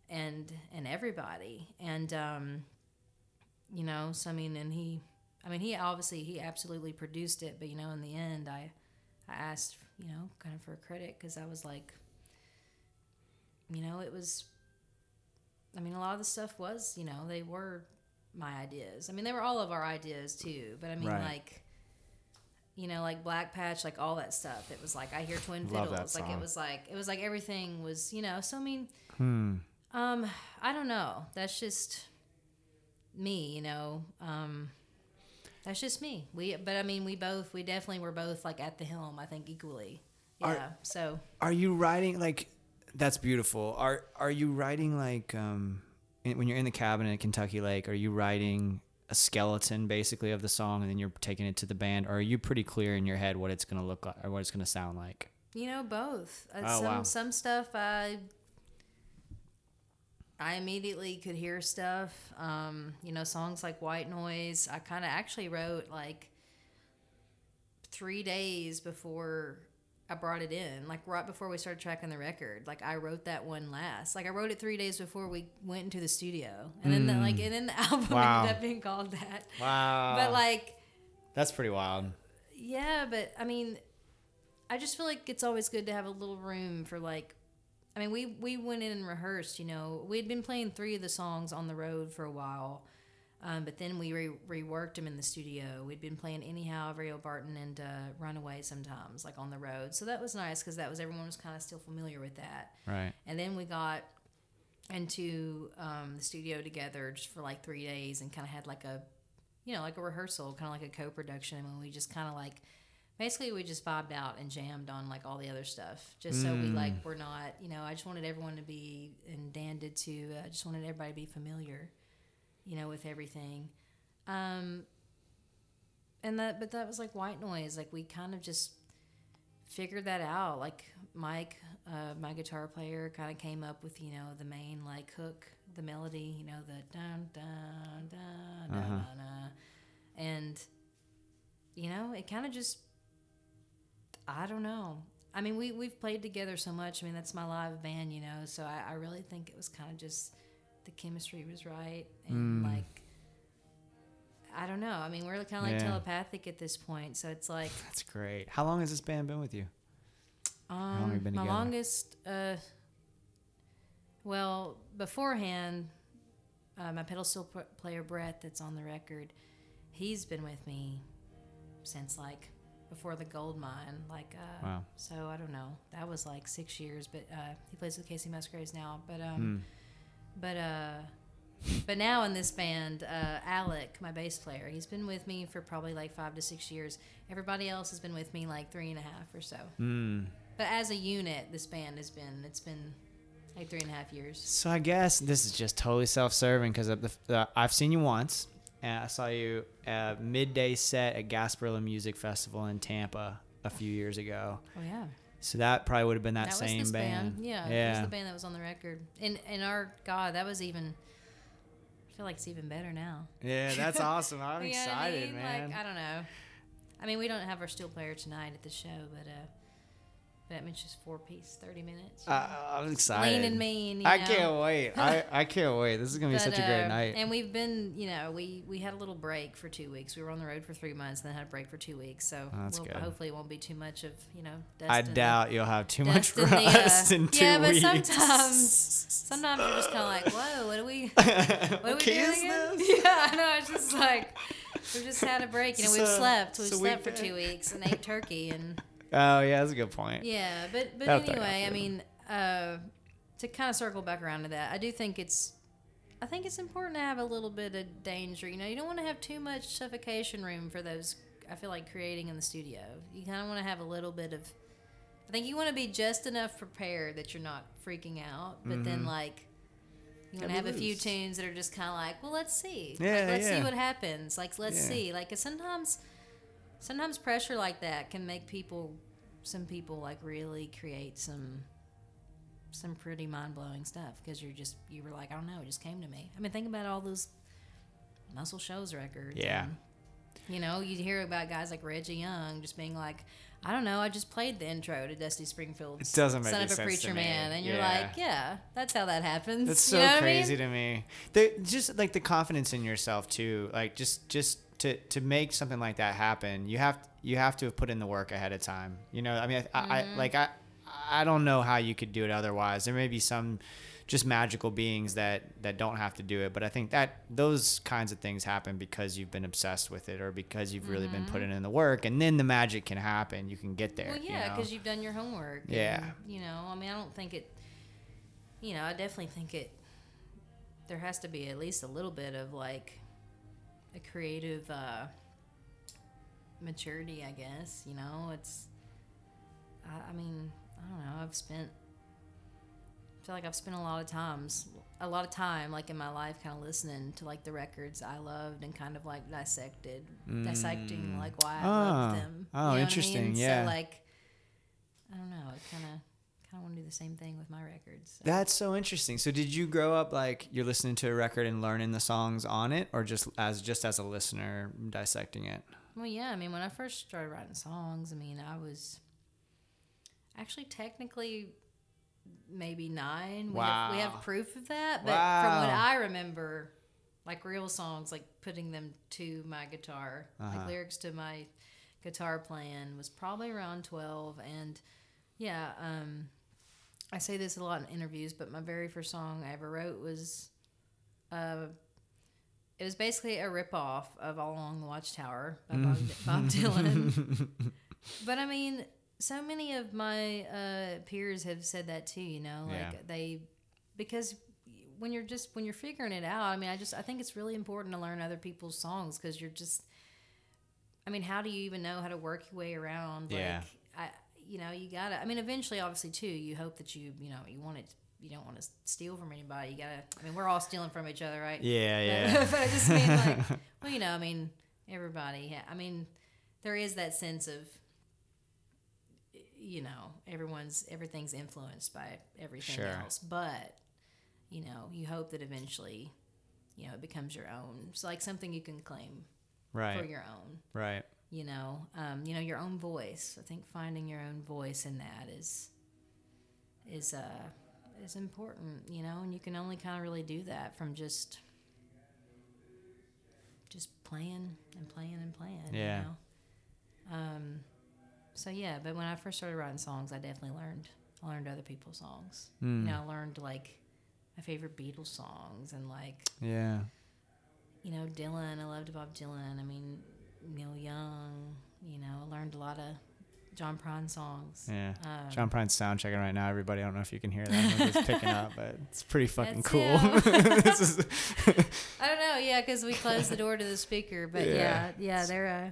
and and everybody, and um, you know, so I mean, and he, I mean, he obviously he absolutely produced it, but you know, in the end, I I asked, you know, kind of for a credit because I was like, you know, it was. I mean, a lot of the stuff was, you know, they were my ideas. I mean, they were all of our ideas too, but I mean, Right. like, you know, like Black Patch, like all that stuff. It was like I hear Twin Love that Fiddles. Like it was like it was like everything was, you know. So I mean, Hmm. um, I don't know. That's just me, you know. Um, that's just me. We, but I mean, we both, we definitely were both like at the helm. I think equally. Yeah. Are- so Are you writing like? That's beautiful. Are Are you writing like um, when you're in the cabin at Kentucky Lake? Are you writing a skeleton basically of the song, and then you're taking it to the band? Or are you pretty clear in your head what it's gonna look like or what it's gonna sound like? You know, both. Uh, Oh, some wow. some stuff I I immediately could hear stuff. Um, you know, songs like White Noise. I kind of actually wrote like three days before I brought it in, like right before we started tracking the record. Like I wrote that one last. Like I wrote it three days before we went into the studio, and then the, like and then the album Mm. Wow. ended up being called that. Wow, But like that's pretty wild. yeah, but I mean, I just feel like it's always good to have a little room for like. I mean, we we went in and rehearsed. You know, we had been playing three of the songs on the road for a while, Um, but then we re- reworked him in the studio. We'd been playing anyhow, Rio Barton and uh, Runaway sometimes, like on the road. So that was nice because that was everyone was kind of still familiar with that. Right. And then we got into um, the studio together just for like three days and kind of had like a, you know, like a rehearsal, kind of like a co-production, and we just kind of like, basically we just vibed out and jammed on like all the other stuff, just so we like we're not, you know, I just wanted everyone to be, and Dan did too. I just wanted everybody to be familiar, you know, with everything. Um, and that, but that was like white noise. Like we kind of just figured that out. Like Mike, uh, my guitar player, kind of came up with you know the main like hook, the melody, you know the dun dun dun dun, dun, dun and you know it kind of just I don't know. I mean, we we've played together so much. I mean, that's my live band, you know. So I, I really think it was kind of just the chemistry was right, and like I don't know. I mean, we're kind of like Yeah. telepathic at this point. So it's like That's great. How long has this band been with you? long have you um, been my together? longest. Uh, well, beforehand, uh, my pedal steel p- player Brett, that's on the record, he's been with me since like before the gold mine. Like, uh, Wow. so I don't know. That was like six years, but uh, he plays with Kacey Musgraves now. But um, but uh, but now in this band, uh, Alec, my bass player, he's been with me for probably like five to six years. Everybody else has been with me like three and a half or so. Mm. But as a unit, this band has been it's been like three and a half years. So I guess this is just totally self-serving because the, the, I've seen you once, and I saw you at a midday set at Gasparilla Music Festival in Tampa a few years ago. Oh yeah, So that probably would have been that, that, same band. band. Yeah, that was the band that was on the record. And and our God, that was even. I feel like it's even better now. Yeah, that's awesome. I'm what I excited, mean? man. Like I don't know. I mean, we don't have our steel player tonight at the show, but uh, that means just four piece, thirty minutes. you know? Uh, I'm excited. Lean and mean. I know? can't wait. I, I can't wait. This is gonna be But, such a great uh, night. And we've been, you know, we we had a little break for two weeks. We were on the road for three months, and then had a break for two weeks. So Oh, we'll, hopefully, it won't be too much of you know. Dust I the- doubt you'll have too much in the, uh, in two yeah, but weeks. sometimes, sometimes you're just kind of like, whoa, what are we, what are we is again? this? Yeah, I know. It's just like we've just had a break. You know, we've slept. We've so we slept for did- two weeks and ate turkey and Oh yeah, that's a good point. yeah. But but That'll anyway, I mean, uh, to kind of circle back around to that, I do think it's. I think it's important to have a little bit of danger. You know, you don't want to have too much suffocation room for those. I feel like creating in the studio. You kind of want to have a little bit of. I think you want to be just enough prepared that you're not freaking out, but then like. You want to have be a few loose. tunes that are just kind of like, well, let's see. Yeah, like, let's yeah. see what happens. Like, let's Yeah. see. Like, sometimes, sometimes pressure like that can make people, some people like really create some, some pretty mind blowing stuff because you're just you were like, I don't know, it just came to me. I mean, think about all those Muscle Shoals records. Yeah. and, you know, you hear about guys like Reggie Young just being like, I don't know, I just played the intro to Dusty Springfield's It doesn't make Son of a sense Preacher. Man. And you're Yeah. like, yeah, that's how that happens. That's You so know what I mean? crazy to me. The, just like the confidence in yourself too. Like just just to to make something like that happen, you have you have to have put in the work ahead of time. You know, I mean, I, I Mm-hmm. like I I don't know how you could do it otherwise. There may be some just magical beings that that don't have to do it, but I think that those kinds of things happen because you've been obsessed with it or because you've really been putting in the work, and then the magic can happen. You can get there. Mm-hmm. Well, you yeah, know? because you've done your homework. Yeah. and, you know, I mean, I don't think it. You know, I definitely think it. There has to be at least a little bit of like a creative uh, maturity, I guess. You know, it's. I, I mean, I don't know. I've spent. I feel like I've spent a lot of times, a lot of time, like in my life, kind of listening to like the records I loved and kind of like dissected, dissecting like why I Ah. loved them. Oh, You know what I interesting, mean? yeah. So like, I don't know. It kind of kind of want to do the same thing with my records. So. That's so interesting. So did you grow up like you're listening to a record and learning the songs on it or just as just as a listener dissecting it? Well, yeah. I mean, when I first started writing songs, I mean, I was actually technically maybe nine. We, have, we have proof of that, but from what I remember, like real songs, like putting them to my guitar, Uh-huh. like lyrics to my guitar playing, was probably around twelve. And yeah, um, I say this a lot in interviews, but my very first song I ever wrote was. Uh, it was basically a ripoff of All Along the Watchtower by Bob, Bob Dylan. but I mean, so many of my uh, peers have said that too. You know, like Yeah. they because when you're just when you're figuring it out. I mean, I just I think it's really important to learn other people's songs because you're just. I mean, how do you even know how to work your way around? Yeah. Like, I, you know, you gotta. I mean, eventually, obviously, too. You hope that you, you know, you want it. You don't want to steal from anybody. You gotta. I mean, we're all stealing from each other, right? Yeah, yeah. but I just mean like, well, you know, I mean, everybody. I mean, there is that sense of, you know, everyone's everything's influenced by everything Sure. else. But you know, you hope that eventually, you know, it becomes your own. It's like something you can claim right. for your own. right. You know, um, you know, your own voice. I think finding your own voice in that is is uh is important. You know, and you can only kind of really do that from just just playing and playing and playing. Yeah. You know? Um. So yeah, but when I first started writing songs, I definitely learned. I learned other people's songs. Hmm. You know, I learned like my favorite Beatles songs and like Yeah. you know, Dylan. I loved Bob Dylan. I mean, Neil Young. You know, learned a lot of John Prine songs. Yeah. Um, John Prine's sound checking right now. Everybody, I don't know if you can hear that. I'm picking up, but it's pretty fucking That's cool. this is, I don't know, yeah, because we closed the door to the speaker, but Yeah. yeah, yeah, they're. Uh,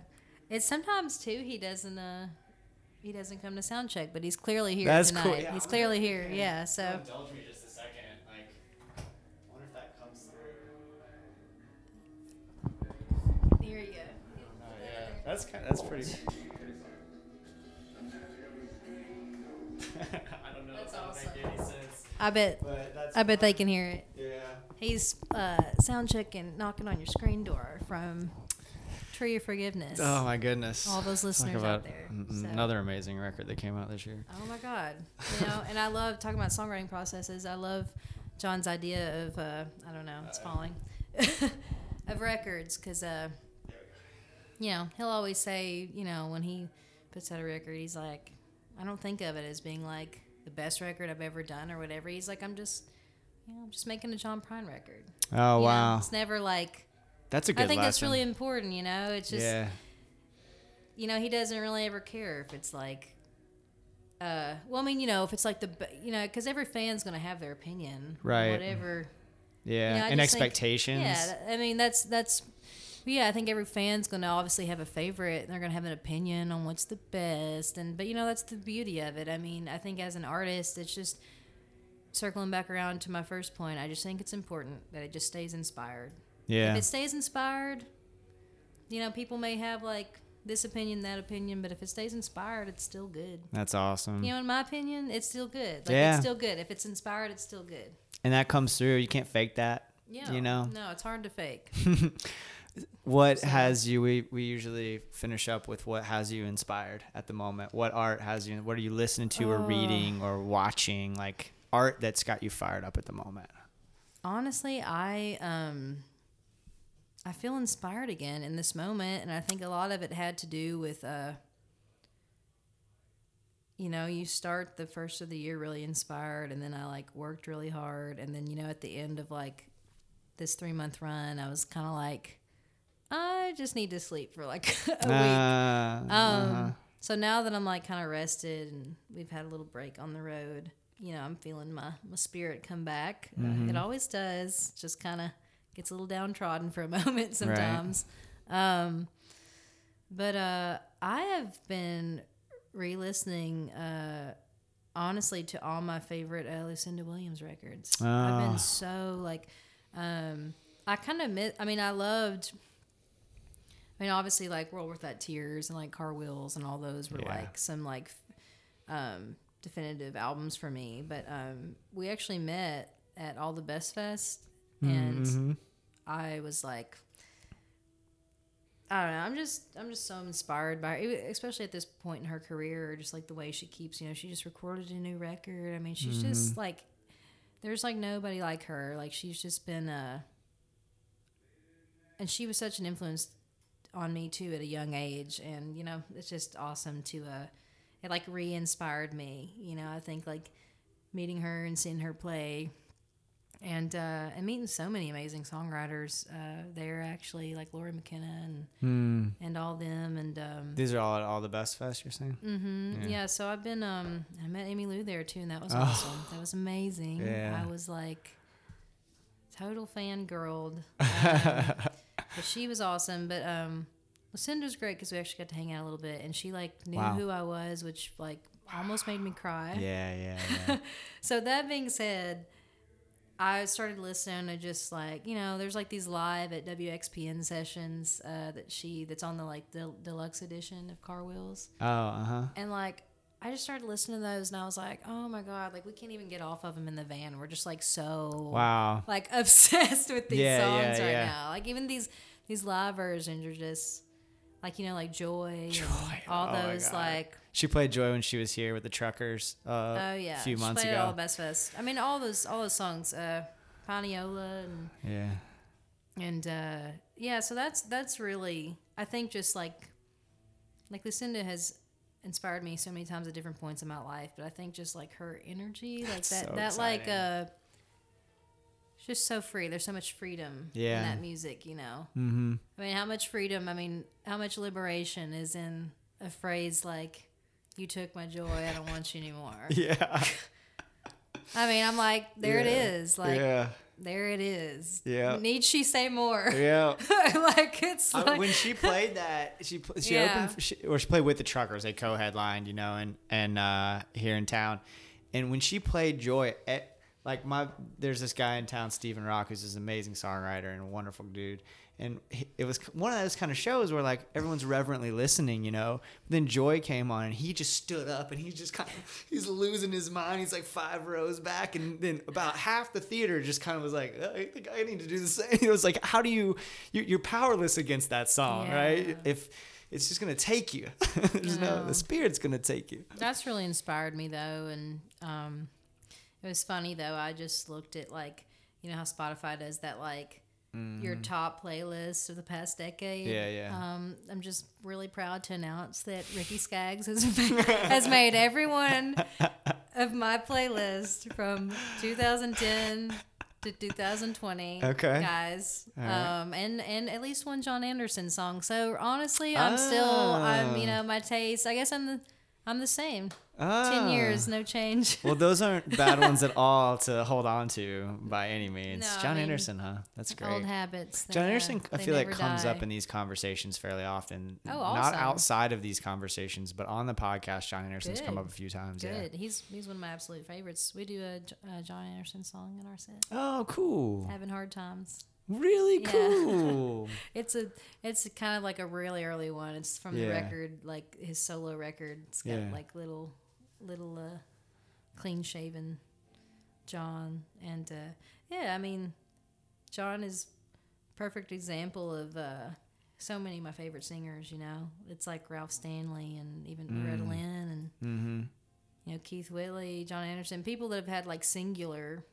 it's sometimes too. He doesn't. Uh, he doesn't come to sound check, but he's clearly here That's tonight. cool, yeah. He's clearly here. Yeah. So That's kind. That's pretty. I don't know That's that awesome. make any sense, I bet. but that's. I bet they can hear it. Yeah. He's uh, sound checking, knocking on your screen door from Tree of Forgiveness. Oh my goodness. All those Talk listeners about out there. n- So- Another amazing record that came out this year. Oh my God. You know, and I love talking about songwriting processes. I love John's idea of, uh, I don't know, it's falling, of records because, uh, you know, he'll always say, you know, when he puts out a record, he's like, I don't think of it as being like the best record I've ever done or whatever. He's like, I'm just, you know, I'm just making a John Prine record. Oh You know, wow, It's never like, that's a good I think lesson. that's really important, you know? It's just, yeah. you know, he doesn't really ever care if it's like, uh, well, I mean, you know, if it's like the, you know, because every fan's gonna have their opinion, Right. Whatever. Yeah, You know, and just think- expectations. Yeah, I mean, that's that's. Yeah, I think every fan's gonna obviously have a favorite. And they're gonna have an opinion on what's the best, and but you know that's the beauty of it. I mean, I think as an artist, it's just circling back around to my first point. I just think it's important that it just stays inspired. yeah. If it stays inspired, you know, people may have like this opinion, that opinion, but if it stays inspired, it's still good. That's awesome. You know, in my opinion, it's still good. Like Yeah. it's still good. If it's inspired, it's still good. and that comes through. You can't fake that. Yeah. You know. No, it's hard to fake. What has you? We, we usually finish up with what has you inspired at the moment. What art has you? What are you listening to or Uh. reading or watching? Like art that's got you fired up at the moment. Honestly, I um I feel inspired again in this moment and I think a lot of it had to do with uh you know, you start the first of the year really inspired and then I like worked really hard and then you know at the end of like this 3 month run, I was kind of like I just need to sleep for like a week. Uh, Um, uh-huh. So now that I'm like kind of rested and we've had a little break on the road, you know, I'm feeling my, my spirit come back. Uh, it always does. Just kind of gets a little downtrodden for a moment sometimes. Um, but uh, I have been re listening, uh, honestly, to all my favorite uh, Lucinda Williams records. I've Ah. been so like, um, I kind of miss, I mean, I loved. I mean, obviously, like World Without Tears and like Car Wheels and all those were Yeah. like some like um, definitive albums for me. But um, we actually met at All the Best Fest, and Mm-hmm. I was like, I don't know. I'm just I'm just so inspired by her, especially at this point in her career, just like the way she keeps. You know, she just recorded a new record. I mean, she's just like, there's like nobody like her. Like she's just been uh and she was such an influence on me too at a young age and you know it's just awesome to uh it like re-inspired me you know i think like meeting her and seeing her play and uh, and meeting so many amazing songwriters uh, there actually like Lori McKenna and Hmm. and all them and um, These are all all the best fest. You're saying? Mm-hmm. Yeah. yeah. So I've been um I met Emmylou there too and that was Oh. awesome. That was amazing. Yeah. I was like total fangirled. Um, but she was awesome. But um, Lucinda's great because we actually got to hang out a little bit, and she like knew Wow. who I was, which like almost made me cry. Yeah, yeah, yeah. So that being said, I started listening to just like you know, there's like these live at WXPN sessions uh, that she that's on the like the deluxe edition of Car Wheels, oh, uh huh. and like. I just started listening to those and I was like, oh my God, like we can't even get off of them in the van. We're just like so Wow. like obsessed with these Yeah, yeah, songs right yeah. now. Like even these these live versions are just like you know like Joy, Joy, all oh those like She played Joy when she was here with the Truckers. Uh, oh yeah, a few she months played ago. all the Best Fest. I mean all those all those songs, uh, Pineola and yeah. and uh, yeah. So that's that's really I think just like like Lucinda has inspired me so many times at different points in my life, but I think just like her energy, like That's that so that like uh. it's Just so free. There's so much freedom Yeah. in that music, you know. Mm-hmm. I mean, how much freedom? I mean, how much liberation is in a phrase like "You took my joy, I don't want you anymore." Yeah. I mean, I'm like, there it Yeah. is. Like, yeah. There it is. Yeah. Need she say more? Yeah. like, it's I- like, when she played that, she she Yeah. opened she, or she played with the Truckers. They co-headlined, you know, and and uh, here in town. And when she played Joy, eh, like my there's this guy in town, Stephen Rock, who's this amazing songwriter and a wonderful dude. And it was one of those kind of shows where like everyone's reverently listening, you know. Then Joy came on and he just stood up and he's just kind of he's losing his mind. He's like five rows back, and then about half the theater just kind of was like, "Uh, I think I need to do the same. It was like, how do you you- you're powerless against that song, Yeah. right? If it's just gonna take you, there's no know. the spirit's gonna take you. that's really inspired me though, and um, it was funny though. I just looked at like, you know how Spotify does that like. Your top playlist of the past decade. Mm-hmm. Yeah, yeah. Um, I'm just really proud to announce that Ricky Skaggs has has made every one of my playlist from 2010 to 2020. Okay. guys, right. um, and and at least one John Anderson song. So honestly, I'm still I'm you Oh. know my taste. I guess I'm the I'm the same. Ah. Ten years, no change. Well, those aren't bad ones at all to hold on to by any means. No, I John mean, Anderson, huh? That's great. Old habits. John Anderson, I feel like comes up in these conversations fairly often. Oh, Not outside of these conversations, but on the podcast, John Anderson's come up a few times. Good. He's he's one of my absolute favorites. We do a John Anderson song in our set. Oh, cool. Having hard times. Really Yeah. cool. It's a it's kind of like a really early one. It's from the record, like his solo record. It's got Yeah. like little little uh, clean shaven John, and uh, yeah, I mean, John is perfect example of uh, so many of my favorite singers. You know, it's like Ralph Stanley and even Loretta Mm. Lynn and mm-hmm. you know Keith Whitley, John Anderson, people that have had like singular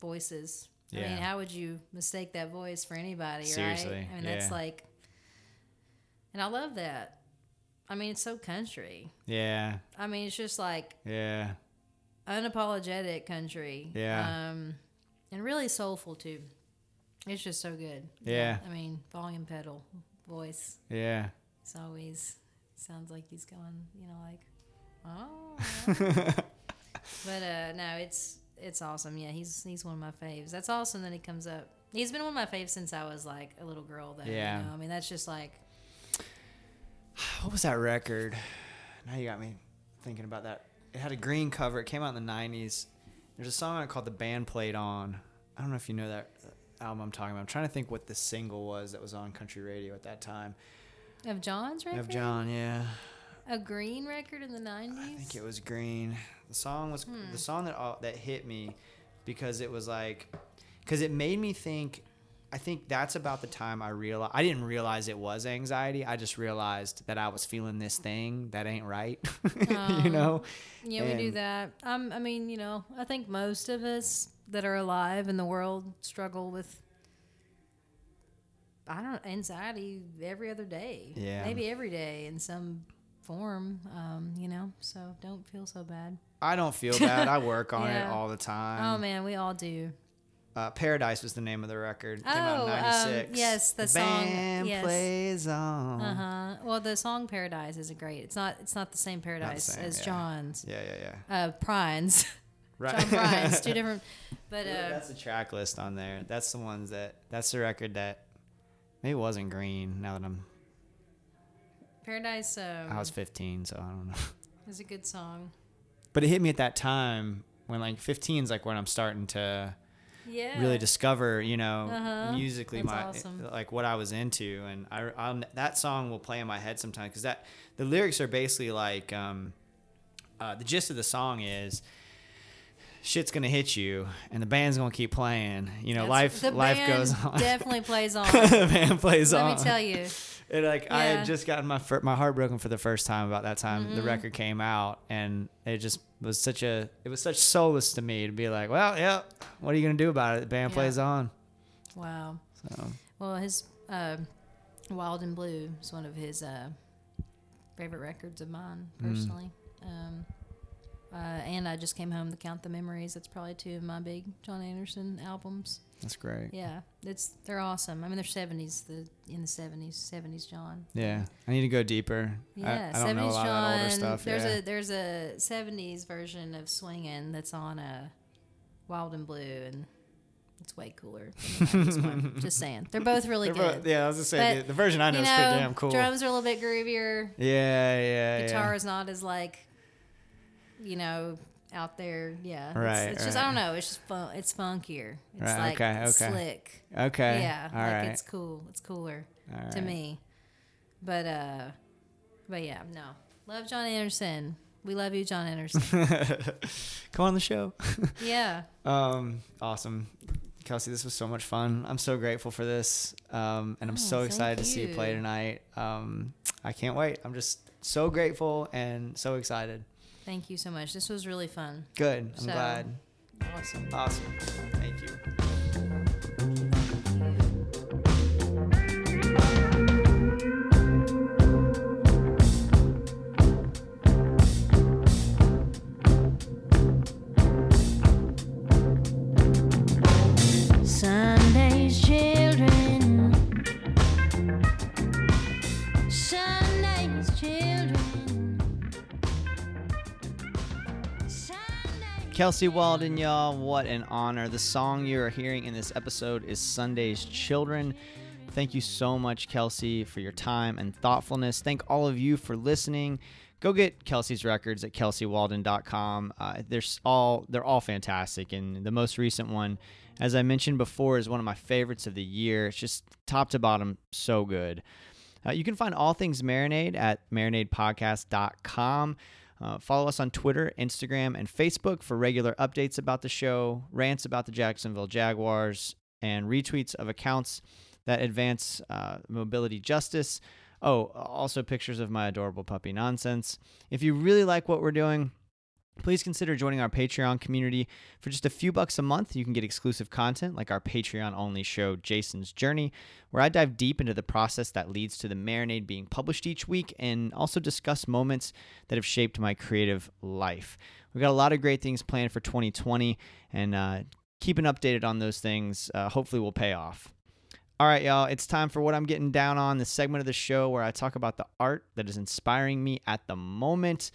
voices. I mean, how would you mistake that voice for anybody, Seriously, right? I mean, that's yeah. like, and I love that. I mean, it's so country. Yeah. I mean, it's just like Yeah. unapologetic country. Yeah. Um, and really soulful too. It's just so good. Yeah. I mean, volume pedal, voice. Yeah. It's always sounds like he's going, you know, like, oh. but uh, no, it's it's awesome. Yeah, he's he's one of my faves. That's awesome that he comes up. He's been one of my faves since I was like a little girl. Though, Yeah. You know? I mean, that's just like What was that record? Now you got me thinking about that. It had a green cover. It came out in the 90s. There's a song on it called The Band Played On. I don't know if you know that uh, album I'm talking about. I'm trying to think what the single was that was on country radio at that time. of John's record. Of John, yeah. A green record in the nineties. I think it was Green. The song was Hmm. the song that all, that hit me because it was like because it made me think. I think that's about the time I realized I didn't realize it was anxiety. I just realized that I was feeling this thing that ain't right. you know? Yeah, we do that. Um, I mean, you know, I think most of us that are alive in the world struggle with. I don't anxiety every other day. Yeah. Maybe every day in some form. Um, you know, so don't feel so bad. I don't feel bad. I work on it all the time. oh man, we all do. Uh, Paradise was the name of the record. Came out Oh, in um, yes, the song- band yes. plays on. Uh huh. Well, the song "Paradise" isn't great. It's not. It's not the same Paradise same, as yeah. John's. Yeah, yeah, yeah. Uh, Prine's. Right. John Prine's. Two different. But Yeah, uh, that's the track list on there. That's the ones that. That's the record that. Maybe wasn't green. Now that I'm, Paradise um, I was 15, so I don't know. is a good song. But it hit me at that time when like 15 is like when I'm starting to Yeah. really discover, you know, Uh-huh. musically That's my awesome. like what I was into, and I I'll, that song will play in my head sometimes because that the lyrics are basically like um, uh, the gist of the song is shit's gonna hit you, and the band's gonna keep playing. You know, life That's- the life band goes on. Definitely plays on. the band plays Let on. Let me tell you. And like I had just gotten my fir- my heart broken for the first time about that time Mm-hmm. the record came out, and it just was such a it was such solace to me to be like, well, yeah, what are you gonna do about it? The band Yeah. plays on. Wow. So Well, his uh, "Wild and Blue" is one of his uh, favorite records of mine Mm. personally. Um, uh, and I just came home to count the memories. That's probably two of my big John Anderson albums. That's great. Yeah, it's they're awesome. I mean, they're seventies, the in the seventies, seventies John. Yeah, I need to go deeper. Yeah, I, I don't know a seventies John. of stuff. There's yeah. a there's a seventies version of swinging that's on a Wild and Blue, and it's way cooler. Just saying, they're both really They're good. both- yeah, I was gonna say But, the, the version I know you is pretty damn cool. drums are a little bit groovier. Yeah, yeah, Guitar yeah. is not as like, you know, out there. Yeah, Right, It's, it's just I don't know. It's just fun. It's funkier. It's Right, like okay, okay. slick. Okay. Yeah, All like right. it's cool. It's cooler All to right. me. But uh, but yeah, no. Love John Anderson. We love you, John Anderson. Come on the show. yeah. Um, awesome. Kelsey, this was so much fun. I'm so grateful for this. Um, and I'm Oh, so excited to see you play tonight. Um, I can't wait. I'm just so grateful and so excited. Thank you so much. This was really fun. Good. I'm So- glad. Awesome. Awesome. Thank you. Kelsey Waldon, y'all, what an honor. The song you are hearing in this episode is Sunday's Children. Thank you so much, Kelsey, for your time and thoughtfulness. Thank all of you for listening. Go get Kelsey's records at kelseywaldon.com. Uh, they're all they're all fantastic, and the most recent one, as I mentioned before, is one of my favorites of the year. It's just top to bottom so good. Uh, you can find all things Marinade at marinadepodcast.com. Uh, follow us on Twitter, Instagram, and Facebook for regular updates about the show, rants about the Jacksonville Jaguars, and retweets of accounts that advance uh, mobility justice. Oh, also pictures of my adorable puppy nonsense. If you really like what we're doing, please consider joining our Patreon community. For just a few bucks a month, you can get exclusive content like our Patreon only show, Jason's Journey, where I dive deep into the process that leads to the marinade being published each week and also discuss moments that have shaped my creative life. We've got a lot of great things planned for 2020, and uh, keeping updated on those things uh, hopefully will pay off. All right, y'all, it's time for what I'm getting down on the segment of the show where I talk about the art that is inspiring me at the moment.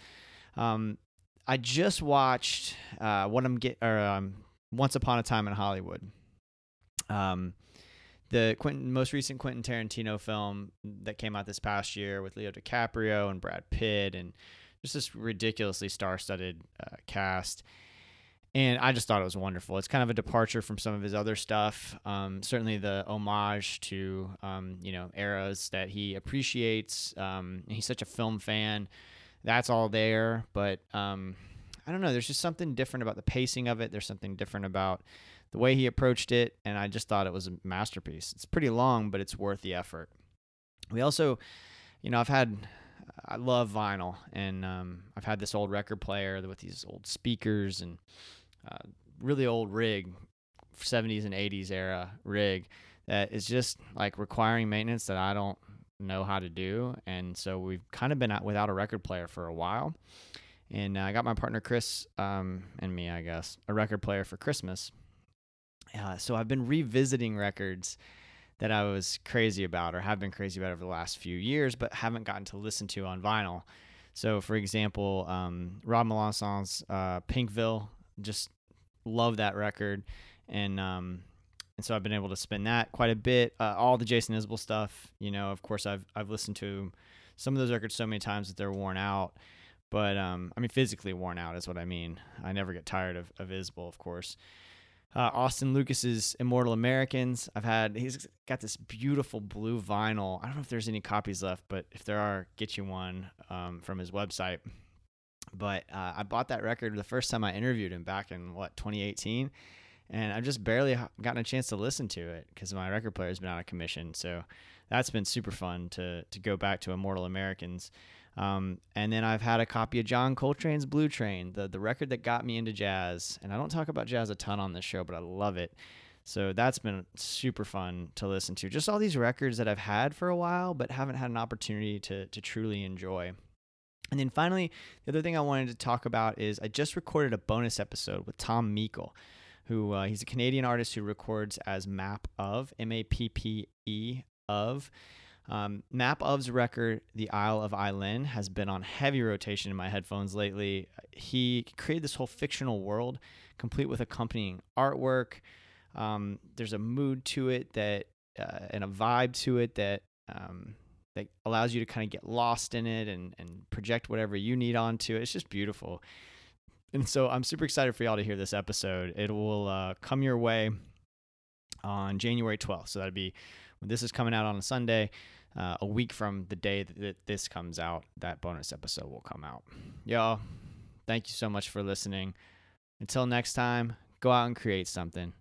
Um, I just watched uh, what I'm get or um, Once Upon a Time in Hollywood. Um, the Quentin, most recent Quentin Tarantino film that came out this past year with Leo DiCaprio and Brad Pitt and just this ridiculously star-studded uh, cast. And I just thought it was wonderful. It's kind of a departure from some of his other stuff. Um, certainly the homage to um, you know eras that he appreciates. Um, he's such a film fan that's all there. But um, I don't know. There's just something different about the pacing of it. There's something different about the way he approached it, and I just thought it was a masterpiece. It's pretty long, but it's worth the effort. We also, you know, I've had. I love vinyl, and um, I've had this old record player with these old speakers and uh, really old rig, 70s and 80s era rig that is just like requiring maintenance that I don't know how to do. And so we've kind of been out without a record player for a while. And uh, I got my partner Chris um, and me, I guess, a record player for Christmas. Uh, so I've been revisiting records that I was crazy about or have been crazy about over the last few years, but haven't gotten to listen to on vinyl. So, for example, um, Rob Melancon's uh, Pinkville, just love that record, and um, and so I've been able to spin that quite a bit. Uh, all the Jason Isbell stuff, you know, of course, I've I've listened to some of those records so many times that they're worn out. But um, I mean, physically worn out is what I mean. I never get tired of, of Isbell, of course. Uh, Austin Lucas's Immortal Americans. I've had, he's got this beautiful blue vinyl. I don't know if there's any copies left, but if there are, get you one um, from his website. But uh, I bought that record the first time I interviewed him back in what 2018, and I've just barely gotten a chance to listen to it because my record player has been out of commission. So that's been super fun to to go back to Immortal Americans. Um, and then I've had a copy of John Coltrane's Blue Train, the the record that got me into jazz. And I don't talk about jazz a ton on this show, but I love it. So that's been super fun to listen to. Just all these records that I've had for a while, but haven't had an opportunity to to truly enjoy. And then finally, the other thing I wanted to talk about is I just recorded a bonus episode with Tom Meikle, who uh, he's a Canadian artist who records as Mappe Of M A P P E of. Um, Mappe Of's record, The Isle of Ailynn, has been on heavy rotation in my headphones lately. He created this whole fictional world, complete with accompanying artwork. Um, there's a mood to it that, uh, and a vibe to it that um, that allows you to kind of get lost in it and and project whatever you need onto it. It's just beautiful. And so I'm super excited for y'all to hear this episode. It will uh, come your way on January 12th. So that'd be when this is coming out on a Sunday uh, a week from the day that this comes out, that bonus episode will come out. Y'all, thank you so much for listening. Until next time, go out and create something.